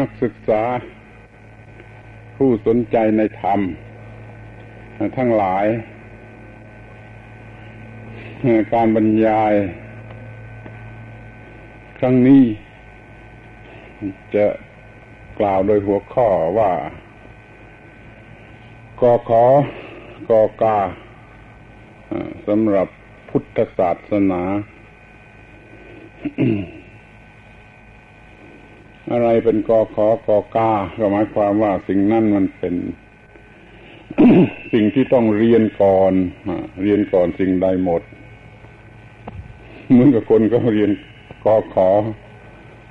นักศึกษา ผู้สนใจในธรรม ทั้งหลาย การบรรยาย ครั้งนี้ จะกล่าวโดยหัวข้อว่ากอขอกอกาสำหรับพุทธศาสนา อะไรเป็นกอขอกอกาก็หมายความว่าสิ่งนั้นมันเป็น สิ่งที่ต้องเรียนก่อนเรียนก่อนสิ่งใดหมดเหมือนกับคนก็เรียนกอขอ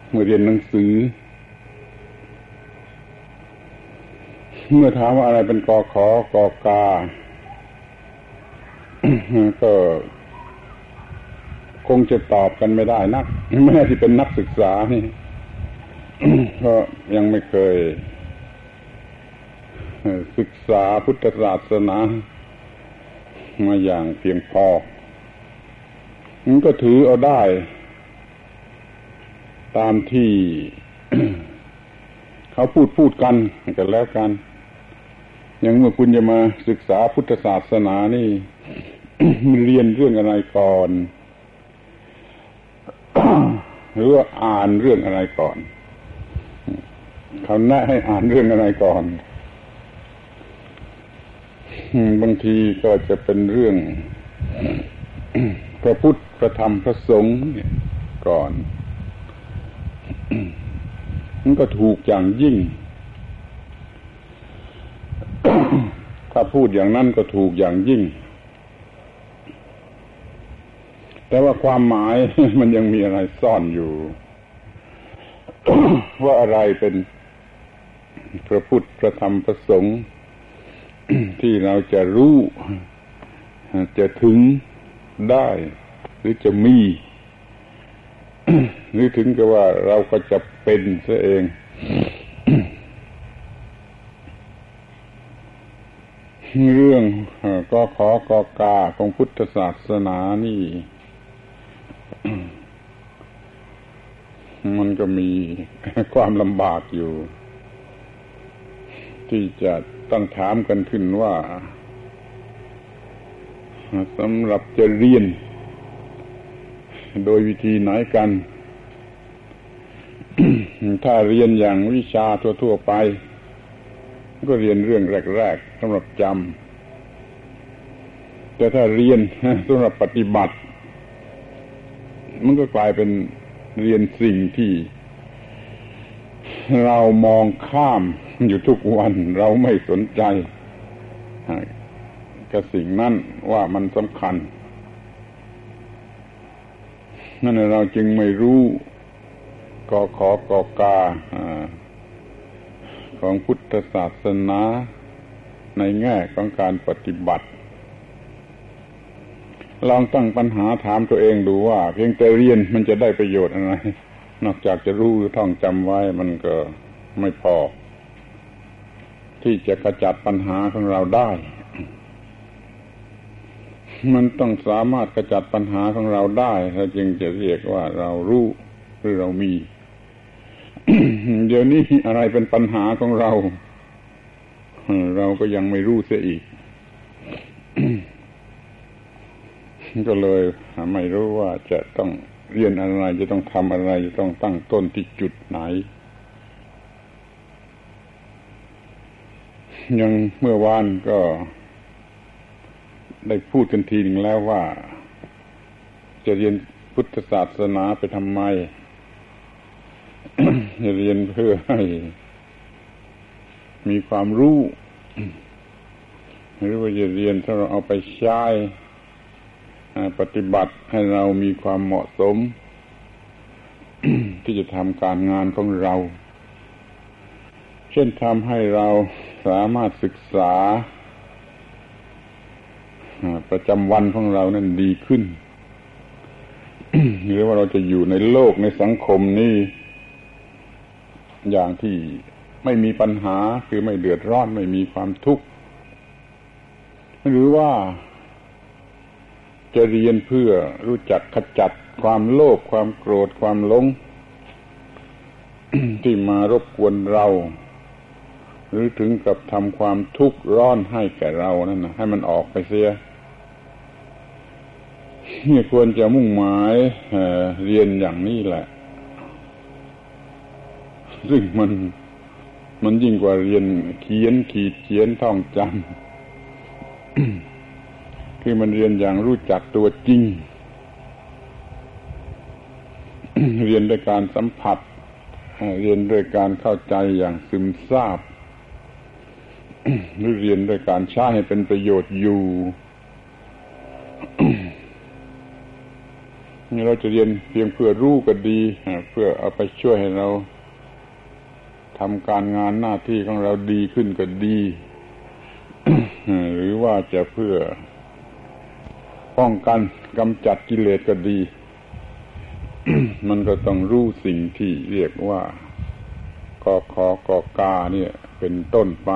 เมื่อเรียนหนังสือ เมื่อถามว่าอะไรเป็นกอขอกอกา ก็คงจะตอบกันไม่ได้นักแม้ที่เป็นนักศึกษานี่ เพราะยังไม่เคย ศึกษาพุทธศาสนามาอย่างเพียงพอ มันก็ถือเอาได้ ตามที่ เขาพูดพูดกันกันแล้วกันย่างเมื่อคุณจะมาศึกษาพุทธศาสนานี่เรียนเรื่องอะไรก่อน หรือว่าอ่านเรื่องอะไรก่อน เขาแนะให้อ่านเรื่องอะไรก่อนบางทีก็จะเป็นเรื่อง พระพุทธพระธรรมพระสงฆ์ก่อนมันก็ถูกอย่างยิ่ง ถ้าพูดอย่างนั้นก็ถูกอย่างยิ่ง แต่ว่าความหมายมันยังมีอะไรซ่อนอยู่ ว่าอะไรเป็น พระพุทธพระธรรมพระสงฆ์ที่เราจะรู้ จะถึงได้ หรือจะมี หรือถึงกับว่าเราก็จะเป็นซะเองเรื่องก็ขอกอกาของพุทธศาสนานี่ มันก็มีความลำบากอยู่ ที่จะต้องถามกันขึ้นว่าสำหรับจะเรียน โดยวิธีไหนกัน ถ้าเรียนอย่างวิชาทั่วๆไป ก็เรียนเรื่องแรกๆสำหรับจำแต่ถ้าเรียนสำหรับปฏิบัติ มันก็กลายเป็นเรียนสิ่งที่ เรามองข้ามอยู่ทุกวันเราไม่สนใจกับสิ่งนั้นว่ามันสำคัญ นั่นเราจึงไม่รู้กอขอกอกาของพุทธศาสนาในแง่ของการปฏิบัติ ลองตั้งปัญหาถามตัวเองดูว่า เพียงแต่เรียนมันจะได้ประโยชน์อะไร นอกจากจะรู้หรือท่องจำไว้มันก็ไม่พอ ที่จะขจัดปัญหาของเราได้ มันต้องสามารถขจัดปัญหาของเราได้เราจึงจะเรียกว่าเรารู้หรือเรามี เดี๋ยวนี้อะไรเป็นปัญหาของเรา เราก็ยังไม่รู้เสียอีก ก็เลยไม่รู้ว่าจะต้อง เรียนอะไรจะต้องทำอะไรจะต้องตั้งต้นที่จุดไหน ยังเมื่อวานก็ ได้พูดกันทีหนึ่งแล้วว่า จะเรียนพุทธศาสนาไปทำไมจะเรียนเพื่อให้ มีความรู้หรือว่าจะเรียนถ้าเราเอาไปใช้ ปฏิบัติให้เรามีความเหมาะสม ที่จะทำการงานของเรา เช่นทำให้เราสามารถศึกษา ประจำวันของเรานั้นดีขึ้น หรือว่าเราจะอยู่ในโลกในสังคมนี้อย่างที่ไม่มีปัญหาคือไม่เดือดร้อนไม่มีความทุกข์หรือว่า จะเรียนเพื่อรู้จักขจัดความโลภความโกรธความหลง ที่มารบกวนเรา หรือถึงกับทำความทุกข์ร้อนให้แก่เรานั่นนะให้มันออกไปเสียนี่ควรจะมุ่งหมายเเรียนอย่างนี้แหละ ซึ่งมันมันยิ่งกว่าเรียนเขียนขีดเขียนท่องจำ คือมันเรียนอย่างรู้จักตัวจริง เรียนด้วยการสัมผัส เรียนด้วยการเข้าใจอย่างซึมซาบหรือเรียนด้วยการใช้ให้เป็นประโยชน์อยู่นี่เราจะเรียนเพียงเพื่อรู้ก็ดี เพื่อเอาไปช่วยให้เราทำการงานหน้าที่ของเราดีขึ้นก็ดี หรือว่าจะเพื่อ ป้องกันกำจัดกิเลสก็ดี มันก็ต้องรู้สิ่งที่เรียกว่ากอขอกอกาเนี่ย เป็นต้นไป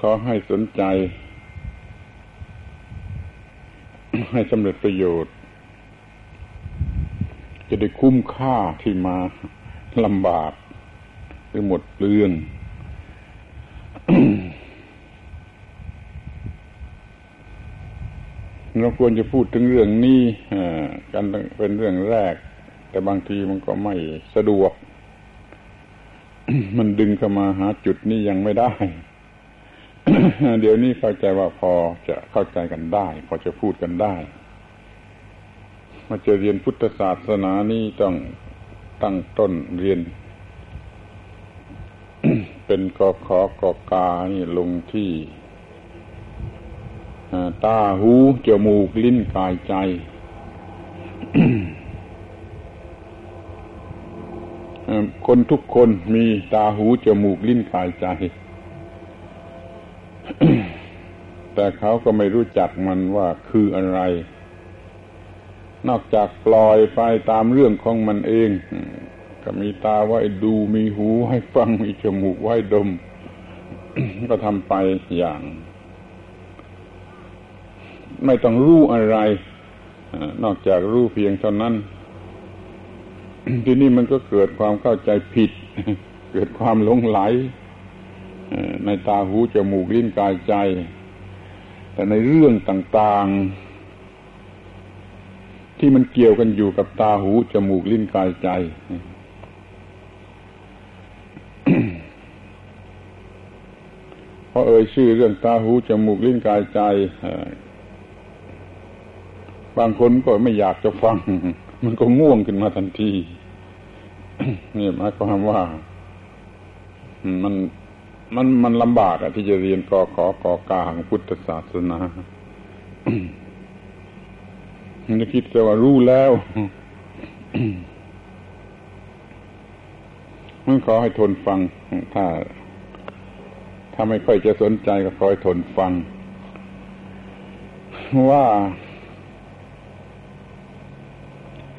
ขอให้สนใจ ให้สำเร็จประโยชน์ จะได้คุ้มค่าที่มาลำบากหรือหมดเปลือง เราควรจะพูดถึงเรื่องนี้กันเป็นเรื่องแรก แต่บางทีมันก็ไม่สะดวก มันดึงเข้ามาหาจุดนี้ยังไม่ได้ เดี๋ยวนี้เข้าใจว่าพอจะเข้าใจกันได้ พอจะพูดกันได้ มาจะเรียนพุทธศาสนานี่ต้องตั้งต้นเรียน เป็นกอขอกอกานี่ลงที่ตาหูจมูกลิ้นกายใจ คนทุกคนมีตาหูจมูกลิ้นกายใจ แต่เขาก็ไม่รู้จักมันว่าคืออะไร นอกจากปล่อยไปตามเรื่องของมันเอง ก็มีตาไว้ดูมีหูให้ฟังมีจมูกไว้ดม ก็ทำไปอย่าง ไม่ต้องรู้อะไรนอกจากรู้เพียงเท่านั้น ทีนี้มันก็เกิดความเข้าใจผิด เกิดความหลงไหลในตาหูจมูกลิ้นกายใจ แต่ในเรื่องต่างๆ ที่มันเกี่ยวกันอยู่กับตาหูจมูกลิ้นกายใจ อเอ่ยชื่อเรื่องตาหูจมูกลิ้นกายใจบางคนก็ไม่อยากจะฟัง มันก็ง่วงขึ้นมาทันทีนี่หมายความว่า มันมันมันลำบากอะที่จะเรียนกอขอกอกาของพุทธศาสนามันจะคิดแต่ว่ารู้แล้วมันขอให้ทนฟังถ้า ถ้าไม่ค่อยจะสนใจก็ขอให้ทนฟัง ว่า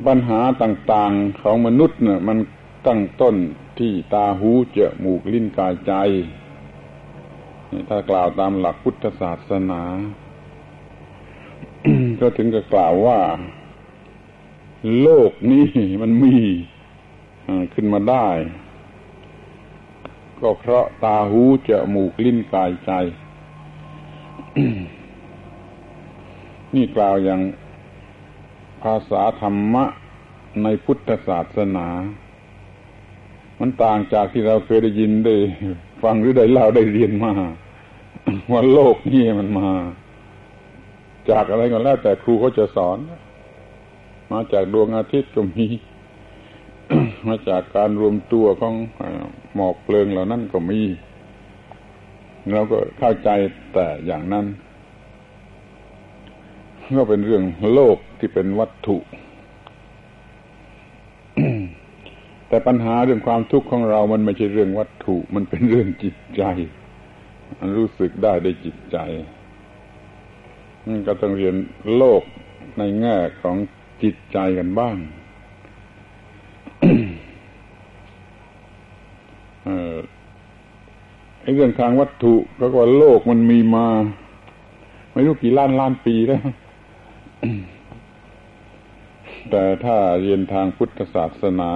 ปัญหาต่างๆของมนุษย์เนี่ยมันตั้งต้นที่ตาหูจมูกลิ้นกายใจ ถ้ากล่าวตามหลักพุทธศาสนา ก็ถึงกับกล่าวว่า โลกนี้มันมีขึ้นมาได้ ก็เพราะตาหูจมูกลิ้นกายใจ นี่กล่าวอย่างภาษาธรรมะในพุทธศาสนา มันต่างจากที่เราเคยได้ยินได้ ฟังหรือได้เล่าได้เรียนมาว่าโลกนี้มันมา จากอะไรก็แล้วแต่ครูเขาจะสอน มาจากดวงอาทิตย์ก็มี มาจากการรวมตัวของหมอกเพลิงเหล่านั้นก็มีเราก็เข้าใจแต่อย่างนั้น ก็เป็นเรื่องโลกที่เป็นวัตถุ แต่ปัญหาเรื่องความทุกข์ของเรามันไม่ใช่เรื่องวัตถุ มันเป็นเรื่องจิตใจมันรู้สึกได้ได้จิตใจก็ต้องเรียนโลกในแง่ของจิตใจกันบ้างไอ้ เรื่องทางวัตถุก็ว่าโลกมันมีมา ไม่รู้กี่ล้านล้านปีแล้ว แต่ถ้าเรียนทางพุทธศาสนา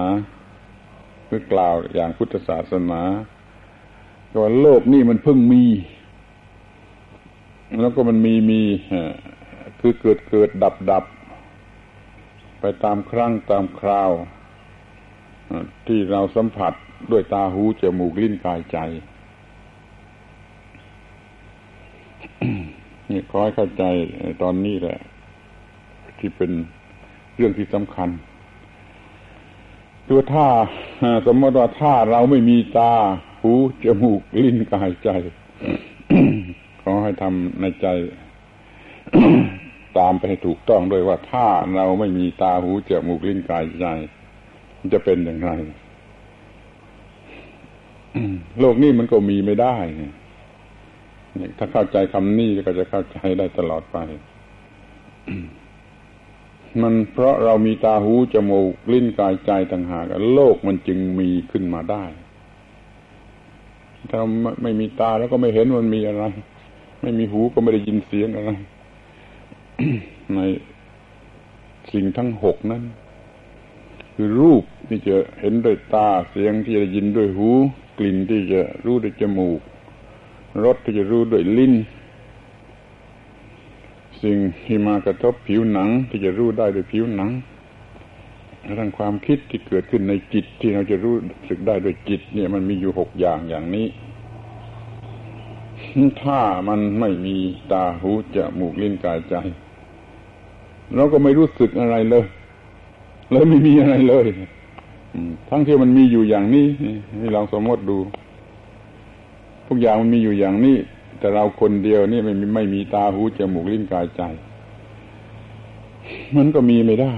คือกล่าวอย่างพุทธศาสนาก็ว่าโลกนี่มันเพิ่งมี แล้วก็มันมีมีคือเกิดเกิดดับดับไปตามครั้งตามคราว ที่เราสัมผัสด้วยตาหูจมูกลิ้นกายใจ นี่ขอให้เข้าใจตอนนี้แหละ ที่เป็นเรื่องที่สำคัญ ตัวถ้าสมมติว่าถ้าเราไม่มีตา หูจมูกลิ้นกายใจ ขอให้ทำในใจ ตามไปให้ถูกต้องด้วยว่าถ้าเราไม่มีตาหูจมูกลิ้นกายใจจะเป็นอย่างไร โลกนี้มันก็มีไม่ได้ ถ้าเข้าใจคำนี้ก็จะเข้าใจได้ตลอดไป มันเพราะเรามีตาหูจมูกลิ้นกายใจต่างหากโลกมันจึงมีขึ้นมาได้ ถ้าไม่มีตาแล้วก็ไม่เห็นมันมีอะไร ไม่มีหูก็ไม่ได้ยินเสียงอะไร ในสิ่งทั้งหกนั้น คือรูปที่จะเห็นด้วยตาเสียงที่จะยินด้วยหู กลิ่นที่จะรู้ด้วยจมูก รสที่จะรู้ด้วยลิ้น สิ่งที่มากระทบผิวหนังที่จะรู้ได้ด้วยผิวหนังและทั้งความคิดที่เกิดขึ้นในจิตที่เราจะรู้สึกได้ด้วยจิต เนี่ยมันมีอยู่หกอย่างอย่างนี้ ถ้ามันไม่มีตาหูจมูกลิ้นกายใจ เราก็ไม่รู้สึกอะไรเลยเลยไม่มีอะไรเลย ทั้งที่มันมีอยู่อย่างนี้นี่ลองสมมติดู ทุกอย่างมันมีอยู่อย่างนี้ แต่เราคนเดียวนี่ไม่มีไม่มีตาหูจมูกลิ้นกายใจ มันก็มีไม่ได้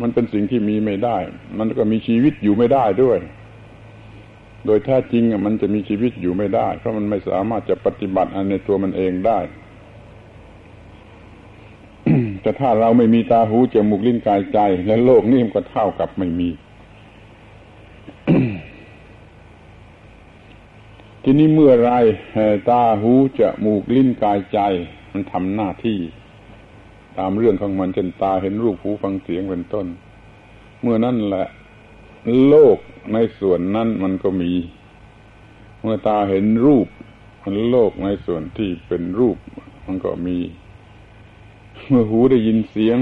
มันเป็นสิ่งที่มีไม่ได้ มันก็มีชีวิตอยู่ไม่ได้ด้วย โดยแท้จริงมันจะมีชีวิตอยู่ไม่ได้ เพราะมันไม่สามารถจะปฏิบัติอันในตัวมันเองได้แต่ถ้าเราไม่มีตาหูจมูกลิ้นกายใจ และโลกนี้มันก็เท่ากับไม่มี ทีนี้เมื่อไรตาหูจมูกลิ้นกายใจ มันทำหน้าที่ ตามเรื่องของมันเช่นตาเห็นรูปหูฟังเสียงเป็นต้น เมื่อนั่นแหละ โลกในส่วนนั้นมันก็มี เมื่อตาเห็นรูป มันโลกในส่วนที่เป็นรูป มันก็มี เมื่อหูได้ยินเสียง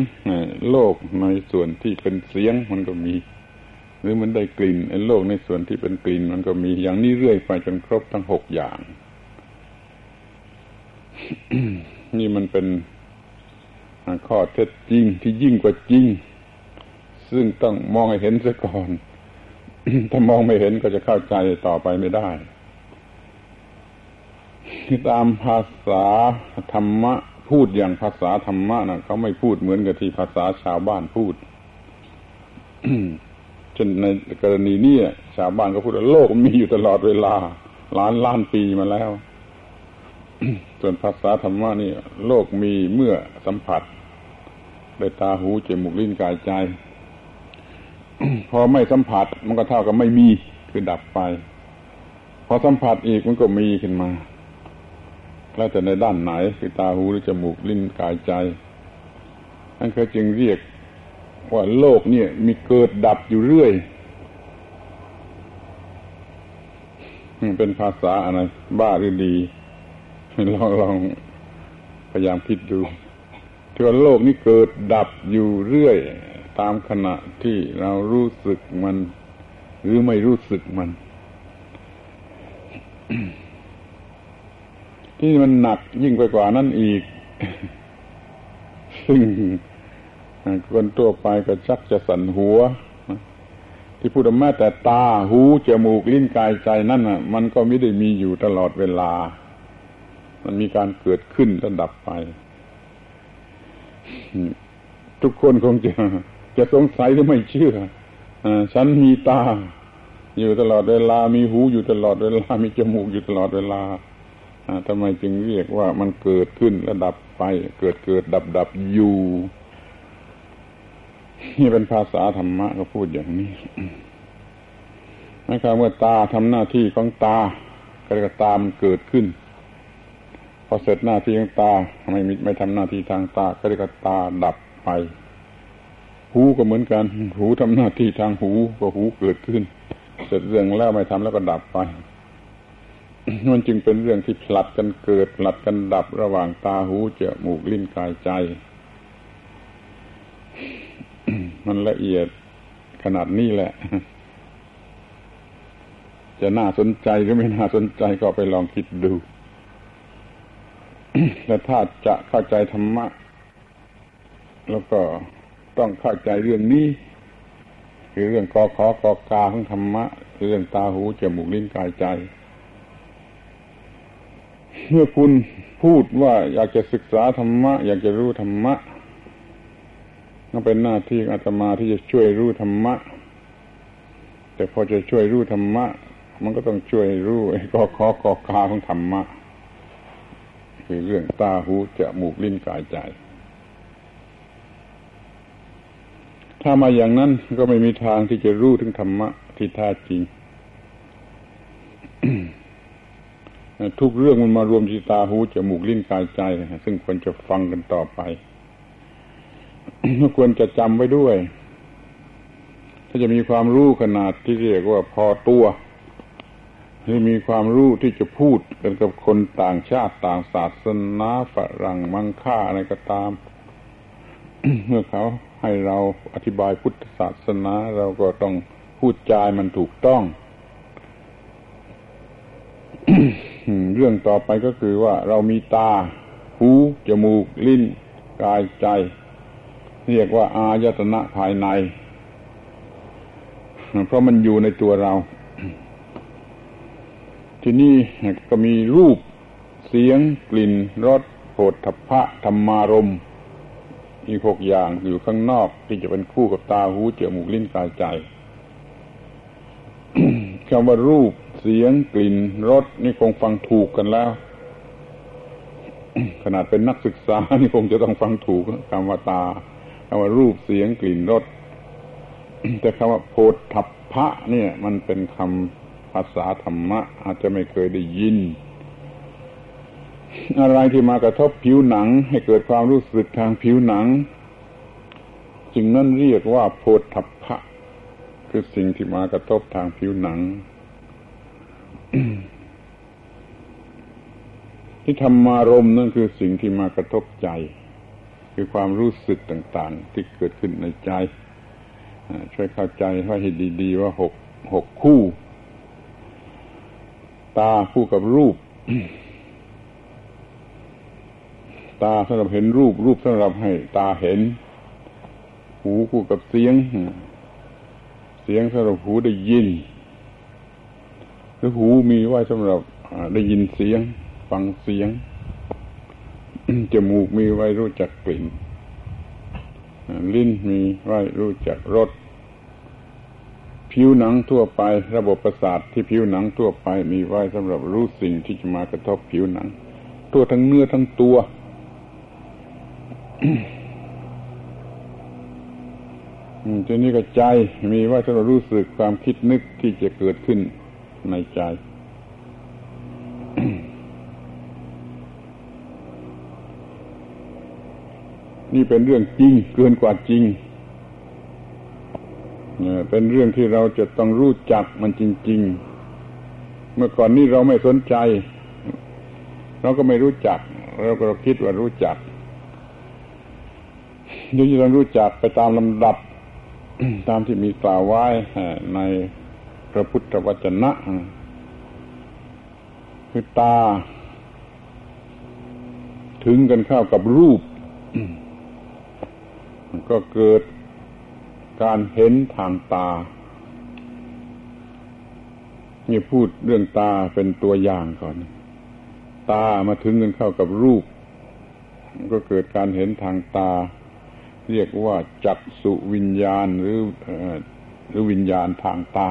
โลกในส่วนที่เป็นเสียงมันก็มี หรือมันได้กลิ่นไอ้โลกในส่วนที่เป็นกลิ่นมันก็มีอย่างนี้เรื่อยไปจนครบทั้งหกอย่าง นี่มันเป็นข้อเท็จจริงที่ยิ่งกว่าจริง ซึ่งต้องมองให้เห็นซะก่อน ถ้ามองไม่เห็นก็จะเข้าใจต่อไปไม่ได้ตามภาษาธรรมะ พูดอย่างภาษาธรรมะนะเขาไม่พูดเหมือนกับที่ภาษาชาวบ้านพูด ช่นในกรณีนี้ชาวบ้านก็พูดว่าโลกมีอยู่ตลอดเวลาล้านล้านปีมาแล้ว ส่วนภาษาธรรมะนี่ โลกมีเมื่อสัมผัสด้วยตาหูจมูกลิ้นกายใจ พอไม่สัมผัสมันก็เท่ากับไม่มีคือดับไป พอสัมผัสอีกมันก็มีขึ้นมาแล้วแต่ในด้านไหนคือตาหูหรือจมูกลิ้นกายใจนั่นก็จึงเรียก ว่าโลกเนี่ยมีเกิดดับอยู่เรื่อยเป็นภาษาอะไรบ้าหรือดีลองลองพยายามคิดดูที่ว่าโลกนี้เกิดดับอยู่เรื่อย ตามขณะที่เรารู้สึกมัน หรือไม่รู้สึกมัน ที่มันหนักยิ่งไปกว่านั้นอีก ซึ่ง คนทั่วไปก็ชักจะสั่นหัว ที่พูดแม้แต่ตาหูจมูกลิ้นกายใจนั่นน่ะมันก็ไม่ได้มีอยู่ตลอดเวลา มันมีการเกิดขึ้นแล้วดับไป ทุกคนคงจะจะสงสัยหรือไม่เชื่ออฉันมีตา อยู่ตลอดเวลา มีหูอยู่ตลอดเวลา มีจมูกอยู่ตลอดเวลาทำไมจึงเรียกว่ามันเกิดขึ้นแล้วดับไป เกิดเกิดดับดับอยู่ นี่เป็นภาษาธรรมะก็พูดอย่างนี้นะครับเมื่อตาทำหน้าที่ของตา ก็เรียกตามเกิดขึ้น พอเสร็จหน้าที่ของตาไม่ไม่ทำหน้าที่ทางตา ก็เรียกตาดับไป หูก็เหมือนกัน หูทำหน้าที่ทางหู ก็หูเกิดขึ้น เสร็จเรื่องแล้วไม่ทำแล้วก็ดับไปมันจึงเป็นเรื่องที่ผลัดกันเกิดผลัดกันดับระหว่างตาหูจมูกลิ้นกายใจ มันละเอียดขนาดนี้แหละ จะน่าสนใจหรือไม่น่าสนใจก็ไปลองคิดดูและถ้าจะเข้าใจธรรมะ แล้วก็ต้องเข้าใจเรื่องนี้ คือเรื่องกอขอกอกาของธรรมะเรื่องตาหูจมูกลิ้นกายใจ เมื่อคุณพูดว่าอยากจะศึกษาธรรมะ อยากจะรู้ธรรมะ ก็เป็นหน้าที่อาตมาที่จะช่วยรู้ธรรมะ แต่พอจะช่วยรู้ธรรมะ มันก็ต้องช่วยรู้ไอ้กอขอกอกาของธรรมะ คือเรื่องตาหูจมูกลิ้นกายใจ ถ้ามาอย่างนั้นก็ไม่มีทางที่จะรู้ถึงธรรมะที่แท้จริงทุกเรื่องมันมารวมที่ตาหูจมูกลิ้นกายใจซึ่งควรจะฟังกันต่อไป ควรจะจำไว้ด้วย ถ้าจะมีความรู้ขนาดที่เรียกว่าพอตัวหรือมีความรู้ที่จะพูดกันกับคนต่างชาติต่างศาสนาฝรั่งมังค่าอะไรก็ตาม เมื่อเขาให้เราอธิบายพุทธศาสนาเราก็ต้องพูดจายมันถูกต้อง เรื่องต่อไปก็คือว่าเรามีตา หู จมูก ลิ้น กายใจ เรียกว่า อายตนะภายใน เพราะมันอยู่ในตัวเรา ที่นี่ก็มีรูปเสียงกลิ่นรสโผฏฐัพพะธรรมารมอีกหกอย่างอยู่ข้างนอกที่จะเป็นคู่กับตาหูจมูกลิ้นกายใจคำว่ารูปเสียงกลิ่นรสนี่คงฟังถูกกันแล้ว ขนาดเป็นนักศึกษานี่คงจะต้องฟังถูกคำว่าตา คำว่ารูปเสียงกลิ่นรสแต่คำว่าโพธัพพะ เนี่ย มันเป็นคำภาษาธรรมะ อาจจะไม่เคยได้ยิน อะไรที่มากระทบผิวหนัง ให้เกิดความรู้สึกทางผิวหนังจึงนั่นเรียกว่าโพธัพพะ คือสิ่งที่มากระทบทางผิวหนัง ที่ธรรมารมนั่นคือสิ่งที่มากระทบใจ คือความรู้สึกต่างๆ ที่เกิดขึ้นในใจช่วยเข้าใจว่าให้ดี ๆ ว่าหกหกคู่ ตาคู่กับรูป ตาสำหรับเห็นรูป รูปสำหรับให้ ตาเห็น หูคู่กับเสียง เสียงสำหรับหูได้ยินหรือหูมีไว้สำหรับได้ยินเสียง ฟังเสียง จมูกมีไว้รู้จักกลิ่น ลิ้นมีไว้รู้จักรส ผิวหนังทั่วไป ระบบประสาทที่ผิวหนังทั่วไปมีไว้สำหรับรู้สิ่งที่จะมากระทบผิวหนังตัวทั้งเนื้อทั้งตัวทีนี้ก็ใจมีไว้สำหรับรู้สึกความคิดนึกที่จะเกิดขึ้นในใจ นี่เป็นเรื่องจริงเกินกว่าจริงเป็นเรื่องที่เราจะต้องรู้จักมันจริง ๆ เมื่อก่อนนี้เราไม่สนใจ เราก็ไม่รู้จัก เราก็คิดว่ารู้จักยิ่งเรารู้จักไปตามลำดับ ตามที่มีกล่าวไว้ในพระพุทธวจนะคือตา ถึงกันเข้ากับรูป ก็เกิดการเห็นทางตานี่พูดเรื่องตาเป็นตัวอย่างก่อน ตามาถึงกันเข้ากับรูป ก็เกิดการเห็นทางตา เรียกว่าจักสุวิญญาณหรือหรือวิญญาณทางตา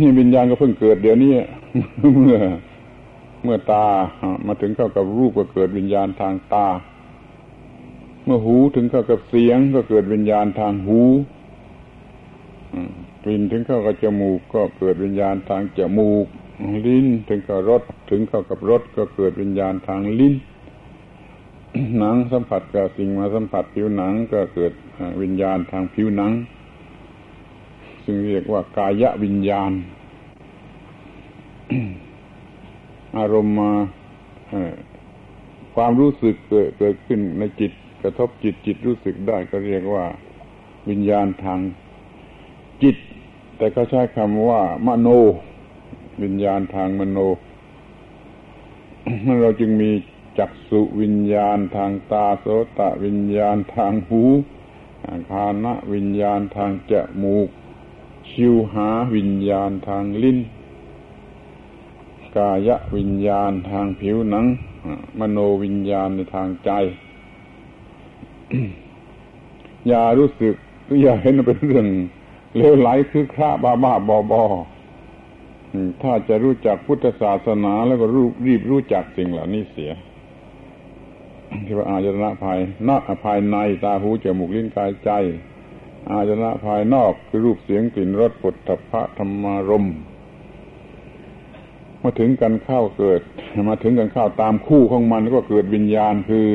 นี่วิญญาณก็เพิ่งเกิดเดี๋ยวนี้เมื่อเมื่อตามาถึงเข้ากับรูปก็เกิดวิญญาณทางตา เมื่อหูถึงเข้ากับเสียงก็เกิดวิญญาณทางหูกลิ่นถึงเข้ากับจมูก ก็เกิดวิญญาณทางจมูก ลิ้นถึงกับรสถึงเข้ากับรสก็เกิดวิญญาณทางลิ้น หนังสัมผัสกับสิ่งมาสัมผัสผิวหนังก็เกิดวิญญาณทางผิวหนัง ซึ่งเรียกว่ากายวิญญาณ อารมณ์มาความรู้สึกเกิดเกิดขึ้นในจิต กระทบจิตจิตรู้สึกได้ก็เรียกว่าวิญญาณทางจิต แต่เขาใช้คำว่ามโน วิญญาณทางมโน เราจึงมีจักสุวิญญาณทางตาโสตะวิญญาณทางหูคานะวิญญาณทางจมูก ชิวหาวิญญาณทางลิ้น กายวิญญาณทางผิวหนัง มโนวิญญาณในทางใจ อย่ารู้สึกหรืออย่าเห็นเป็นเรื่องเลวไหลคือคราบ้าบ้าบอบอถ้าจะรู้จักพุทธศาสนาแล้วก็รูรีบรู้จักสิ่งเหล่านี้เสียที่ว่าอาจนะภายนอกภายในตาหูจมูกลิ้นกายใจ อาจนะภายนอกคือรูปเสียงกลิ่นรสปุถะพระธรรมารม มาถึงกันเข้าเกิด มาถึงกันเข้าตามคู่ของมันก็เกิดวิญญาณคือ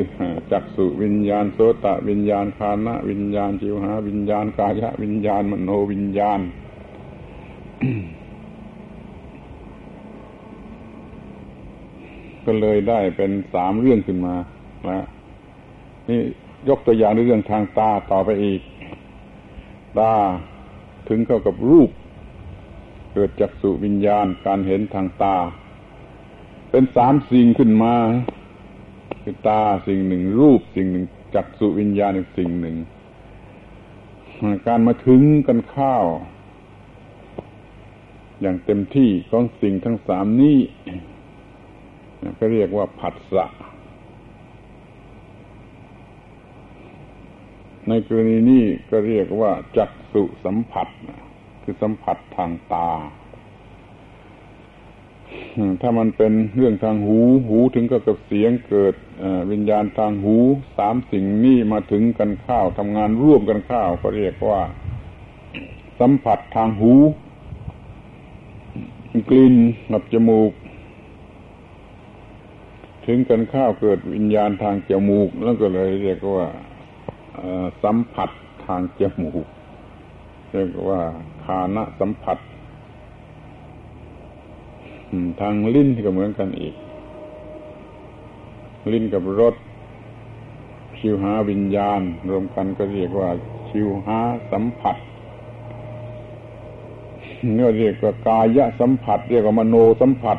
จักสุวิญญาณโสตะวิญญาณคานะวิญญาณจิวหาวิญญาณกายะวิญญาณมโนวิญญาณก็เลยได้เป็นสามเรื่องขึ้นมาแล้วนี่ยกตัวอย่างในเรื่องทางตาต่อไปอีก ตาถึงเข้ากับรูป เกิดจากสุวิญญาณการเห็นทางตา เป็นสามสิ่งขึ้นมา คือตาสิ่งหนึ่ง รูปสิ่งหนึ่งจักสุวิญญาณอีกสิ่งหนึ่ง การมาถึงกันข้าว อย่างเต็มที่ของสิ่งทั้งสามนี้ก็เรียกว่าผัสสะในกรณีนี้ก็เรียกว่าจักสุสัมผัส คือสัมผัสทางตา ถ้ามันเป็นเรื่องทางหู หูถึงก็กับเสียงเกิดวิญญาณทางหูสามสิ่งนี้มาถึงกันข้าวทำงานร่วมกันข้าวก็เรียกว่า สัมผัสทางหู กลิ่นกับจมูก ถึงกันข้าวเกิดวิญญาณทางจมูก แล้วก็เลยเรียกว่าสัมผัสทางจมูกเรียกว่า คานะสัมผัสทางลิ้นก็เหมือนกันอีก ลิ้นกับรสชิวหาวิญญาณ รวมกันก็เรียกว่า ชิวหาสัมผัสเนื้อเรียกว่ากายสัมผัส เรียกว่ามโนสัมผัส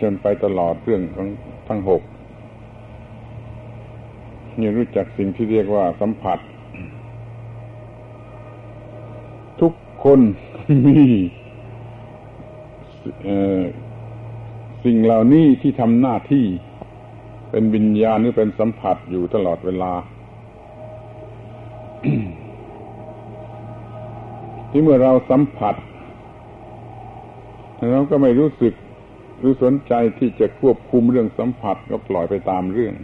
จนไปตลอดเรื่องของทั้งหกนี่รู้จักสิ่งที่เรียกว่าสัมผัส ทุก คนมีสิ่งเหล่านี้ที่ทำหน้าที่ เป็นวิญญาณหรือเป็นสัมผัสอยู่ตลอดเวลา ที่เมื่อเราสัมผัสเราก็ไม่รู้สึกหรือสนใจที่จะควบคุมเรื่องสัมผัสก็ปล่อยไปตามเรื่อง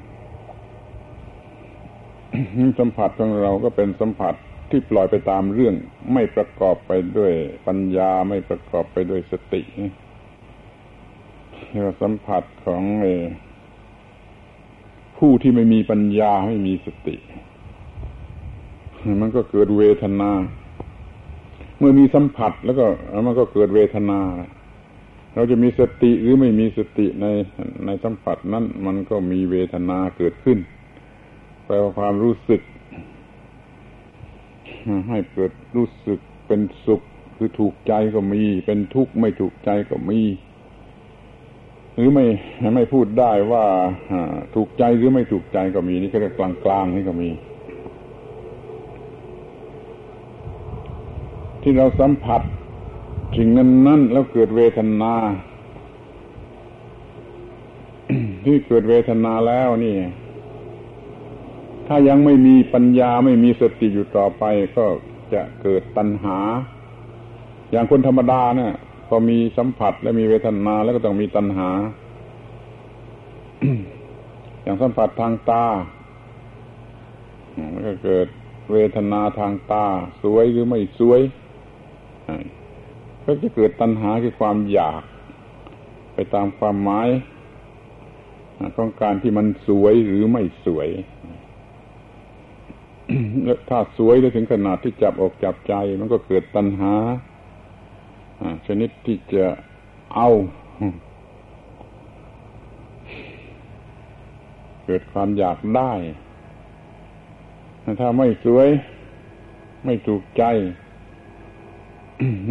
สัมผัสของเราก็เป็นสัมผัส ที่ปล่อยไปตามเรื่อง ไม่ประกอบไปด้วยปัญญาไม่ประกอบไปด้วยสติเรียกว่าสัมผัสของผู้ที่ไม่มีปัญญาไม่มีสติ มันก็เกิดเวทนา เมื่อมีสัมผัสแล้วก็มันก็เกิดเวทนา เราจะมีสติหรือไม่มีสติในในสัมผัสนั้นมันก็มีเวทนาเกิดขึ้นแปลว่าความรู้สึก ให้เกิดรู้สึกเป็นสุขคือถูกใจก็มี เป็นทุกข์ไม่ถูกใจก็มี หรือไม่ไม่พูดได้ว่าถูกใจหรือไม่ถูกใจก็มีนี่ก็เรียกกลางๆนี่ก็มี ที่เราสัมผัสสิ่งนั้นนั้นแล้วเกิดเวทนาที่เกิดเวทนาแล้วนี่ ถ้ายังไม่มีปัญญาไม่มีสติอยู่ต่อไปก็จะเกิดตัณหา อย่างคนธรรมดาเนี่ยพอมีสัมผัสและมีเวทนาแล้วก็ต้องมีตัณหา อย่างสัมผัสทางตาแล้วก็เกิดเวทนาทางตา สวยหรือไม่สวยก็จะเกิดตัณหาคือความอยาก ไปตามความหมายของการที่มันสวยหรือไม่สวย ถ้าสวยได้ถึงขนาดที่จับอกจับใจ มันก็เกิดตัณหาชนิดที่จะเอา เกิดความอยากได้ ถ้าไม่สวย ไม่ถูกใจ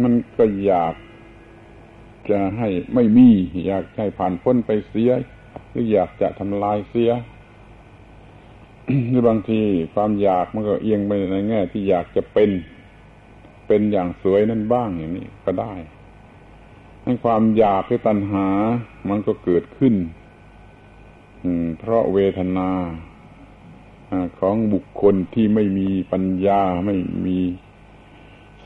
มันก็อยากจะให้ไม่มี อยากให้ผ่านพ้นไปเสีย หรืออยากจะทำลายเสีย หรือบางทีความอยากมันก็เอียงไปในแง่ ที่อยากจะเป็น เป็นอย่างสวยนั่นบ้างอย่างนี้ก็ได้ให้ความอยากหรือตัณหา มันก็เกิดขึ้นเพราะเวทนาของบุคคลที่ไม่มีปัญญา ไม่มี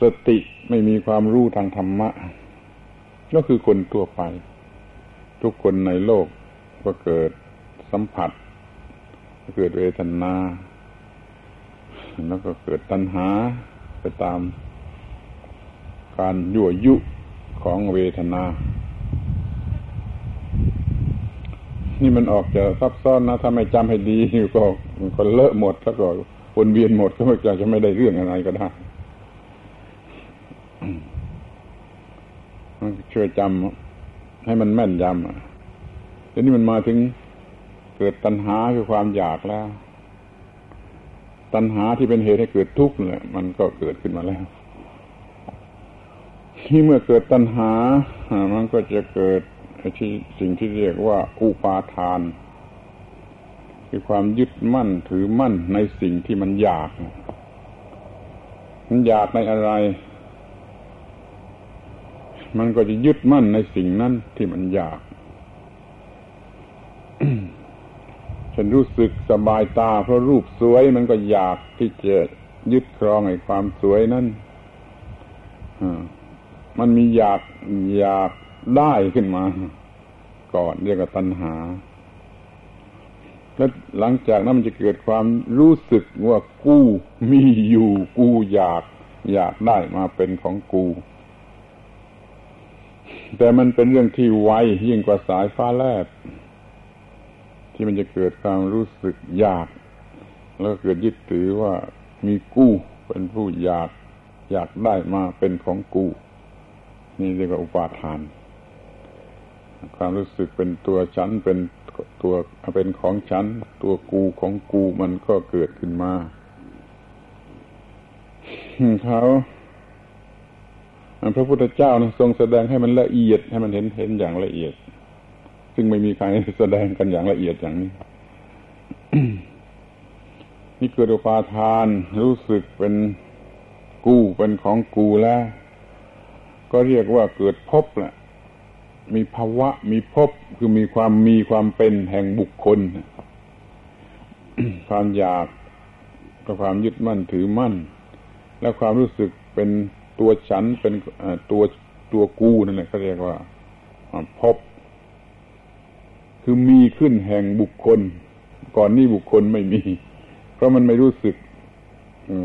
สติ ไม่มีความรู้ทางธรรมะ ก็คือคนทั่วไป ทุกคนในโลกก็เกิดสัมผัส เกิดเวทนา แล้วก็เกิดตัณหาไปตามการยั่วยุของเวทนา นี่มันออกจะซับซ้อนนะ ถ้าไม่จำให้ดีก็ก็เลอะหมดแล้วก็วนเวียนหมดก็ไม่จะไม่ได้เรื่องอะไรก็ได้ช่วยจำให้มันแม่นยำทีนี้มันมาถึง เกิดตัณหาคือความอยากแล้ว ตัณหาที่เป็นเหตุให้เกิดทุกข์เนี่ยมันก็เกิดขึ้นมาแล้ว ที่เมื่อเกิดตัณหา มันก็จะเกิดที่สิ่งที่เรียกว่าอุปาทาน คือความยึดมั่นถือมั่นในสิ่งที่มันอยาก มันอยากในอะไร มันก็จะยึดมั่นในสิ่งนั้นที่มันอยาก ฉันรู้สึกสบายตา เพราะรูปสวยมันก็อยากที่จะยึดครองไอ้ความสวยนั้นมันมีอยากอยากได้ขึ้นมา ก่อนเรียกว่าตัณหา แล้วหลังจากนั้นมันจะเกิดความรู้สึกว่ากูมีอยู่กูอยาก อยากได้มาเป็นของกู แต่มันเป็นเรื่องที่ไวยิ่งกว่าสายฟ้าแลบ ที่มันจะเกิดความรู้สึกอยาก แล้วเกิดยึดถือว่ามีกู้เป็นผู้อยาก อยากได้มาเป็นของกู นี่เรียกว่าอุปาทาน ความรู้สึกเป็นตัวฉันเป็นตัวเป็นของฉัน ตัวกูของกูมันก็เกิดขึ้นมาเขาพระพุทธเจ้าทรงแสดงให้มันละเอียดให้มันเห็นเห็นอย่างละเอียด ซึ่งไม่มีใครแสดงกันอย่างละเอียดอย่างนี้ นี่เกิดอุปาทานรู้สึกเป็นกู้เป็นของกูแล้ว ก็เรียกว่าเกิดพบแหละมีภาวะมีพบคือมีความมีความเป็นแห่งบุคคล ความอยากกับความยึดมั่นถือมั่น และความรู้สึกเป็นตัวฉันเป็นตัวตัวกูนั่นแหละเขาเรียกว่าพบ คือมีขึ้นแห่งบุคคล ก่อนนี้บุคคลไม่มี เพราะมันไม่รู้สึก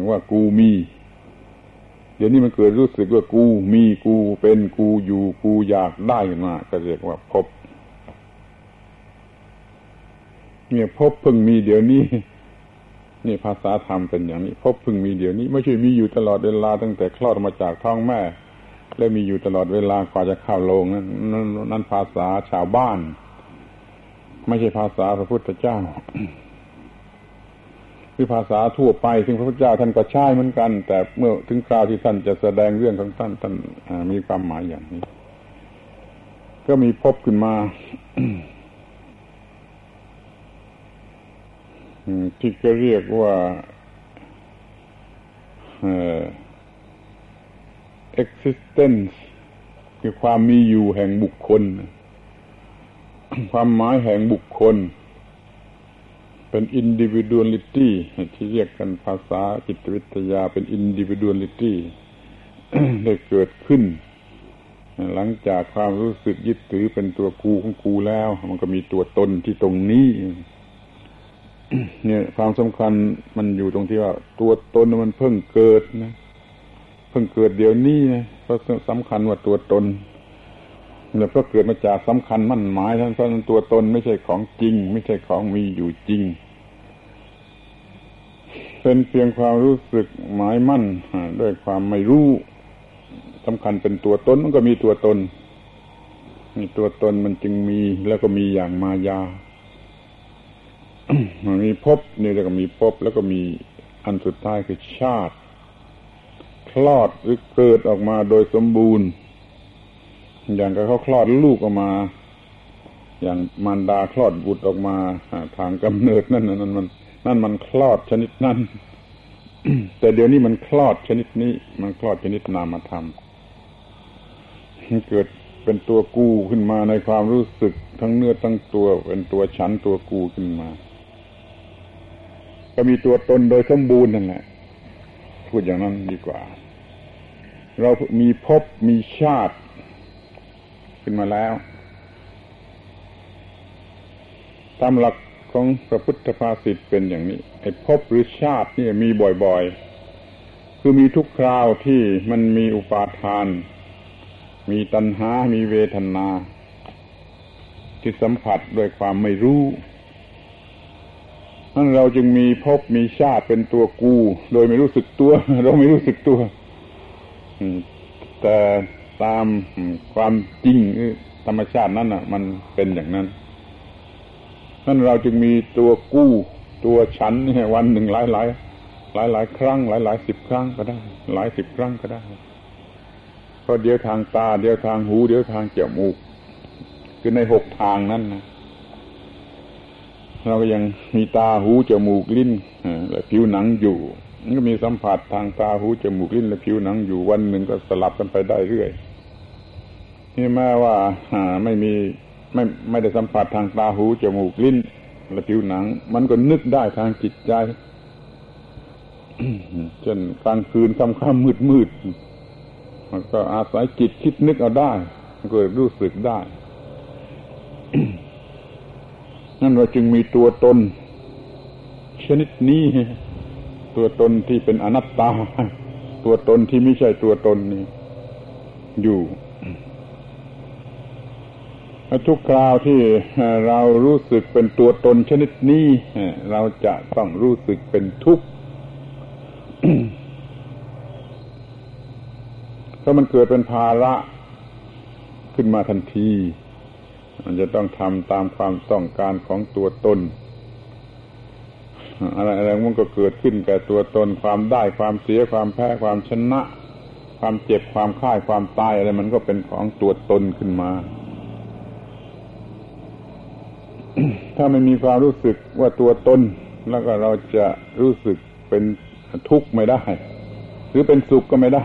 ว่ากูมี เดี๋ยวนี้มันเกิดรู้สึกว่ากูมีกูเป็นกูอยู่กูอยากได้นมาก็เรียกว่าพบ เนี่ยพบพึ่งมีเดี๋ยวนี้นี่ภาษาธรรมเป็นอย่างนี้พบพึ่งมีเดี๋ยวนี้ ไม่ใช่มีอยู่ตลอดเวลาตั้งแต่คลอดมาจากท้องแม่ แล้วมีอยู่ตลอดเวลากว่าจะเข้าโรงนั้นนั่นภาษาชาวบ้าน ไม่ใช่ภาษาพระพุทธเจ้าคือภาษาทั่วไป ซึ่งพระพุทธเจ้าท่านก็ใช้เหมือนกัน แต่เมื่อถึงคราวที่ท่านจะแสดงเรื่องของท่านท่านมีความหมายอย่างนี้ ก็มีพบขึ้นมาที่ก็เรียกว่า existence คือความมีอยู่แห่งบุคคล ความหมายแห่งบุคคล เป็น individuality ที่เรียกกันภาษาจิตวิทยาเป็น individuality ได้เกิดขึ้น หลังจากความรู้สึกยึดถือเป็นตัวกูของกูแล้ว มันก็มีตัวตนที่ตรงนี้ เนี่ยความสำคัญมันอยู่ตรงที่ว่า ตัวตนมันเพิ่งเกิดนะ เพิ่งเกิดเดี๋ยวนี้นะเพราะสำคัญว่าตัวตน เนี่ยเพราะเกิดมาจากสำคัญมั่นหมายทั้งนั้นตัวตนไม่ใช่ของจริง ไม่ใช่ของมีอยู่จริง เป็นเพียงความรู้สึกหมายมั่นด้วยความไม่รู้สำคัญเป็นตัวตนมันก็มีตัวตนมีตัวตนมันจึงมีแล้วก็มีอย่างมายา มันมีพบนี่แล้วก็มีพบแล้วก็มีอันสุดท้ายคือชาติ คลอดหรือเกิดออกมาโดยสมบูรณ์ อย่างกับเขาคลอดลูกออกมา อย่างมารดาคลอดบุตรออกมาทางกำเนิดนั่นนั่นมันนั่นมันคลอดชนิดนั้น แต่เดี๋ยวนี้มันคลอดชนิดนี้ มันคลอดชนิดนามธรรมเกิดเป็นตัวกูขึ้นมาในความรู้สึกทั้งเนื้อทั้งตัว เป็นตัวฉันตัวกูขึ้นมา ก็มีตัวตนโดยสมบูรณ์นั่นแหละพูดอย่างนั้นดีกว่า เรามีภพมีชาติ ขึ้นมาแล้ว ตามหลักของพระพุทธภาษิตเป็นอย่างนี้ ไอ้ภพหรือชาตินี่มีบ่อยๆ คือมีทุกคราวที่มันมีอุปาทาน มีตัณหา มีเวทนา ที่สัมผัสด้วยความไม่รู้นั่นเราจึงมีพบมีชาติเป็นตัวกู โดยไม่รู้สึกตัว เราไม่รู้สึกตัวแต่ ตามความจริงธรรมชาตินั้นอะ มันเป็นอย่างนั้นนั่นเราจึงมีตัวกู้ ตัวฉันวันหนึ่งหลายหลายหลายหลายครั้ง หลายหลายสิบครั้งก็ได้ หลายสิบครั้งก็ได้ก็เดี๋ยวทางตา เดี๋ยวทางหู เดี๋ยวทางจมูก คือในหกทางนั้นนะเราก็ยังมีตาหูจมูกลิ้นและผิวหนังอยู่ มันก็มีสัมผัสทางตาหูจมูกลิ้นและผิวหนังอยู่วันหนึ่งก็สลับกันไปได้เรื่อยนี่แม้ว่าไม่มีไม่ไม่ได้สัมผัสทางตาหูจมูกลิ้นและผิวหนัง มันก็นึกได้ทางจิตใจเช่นกลางคืนค่ำค่ำมืดมืดมันก็อาศัยจิตคิดนึกเอาได้มันก็รู้สึกได้นั่นเราจึงมีตัวตน ชนิดนี้ ตัวตนที่เป็นอนัตตา ตัวตนที่ไม่ใช่ตัวตนนี่อยู่ทุกคราวที่เรารู้สึกเป็นตัวตนชนิดนี้เราจะต้องรู้สึกเป็นทุกข์ถ้ามันเกิดเป็นภาระขึ้นมาทันที มันจะต้องทำตามความต้องการของตัวตน อะไรอะไรมันก็เกิดขึ้นแก่ตัวตนความได้ความเสียความแพ้ความชนะ ความเจ็บความค่ายความตายอะไรมันก็เป็นของตัวตนขึ้นมา ถ้าไม่มีความรู้สึกว่าตัวตน แล้วก็เราจะรู้สึกเป็นทุกข์ไม่ได้ หรือเป็นสุขก็ไม่ได้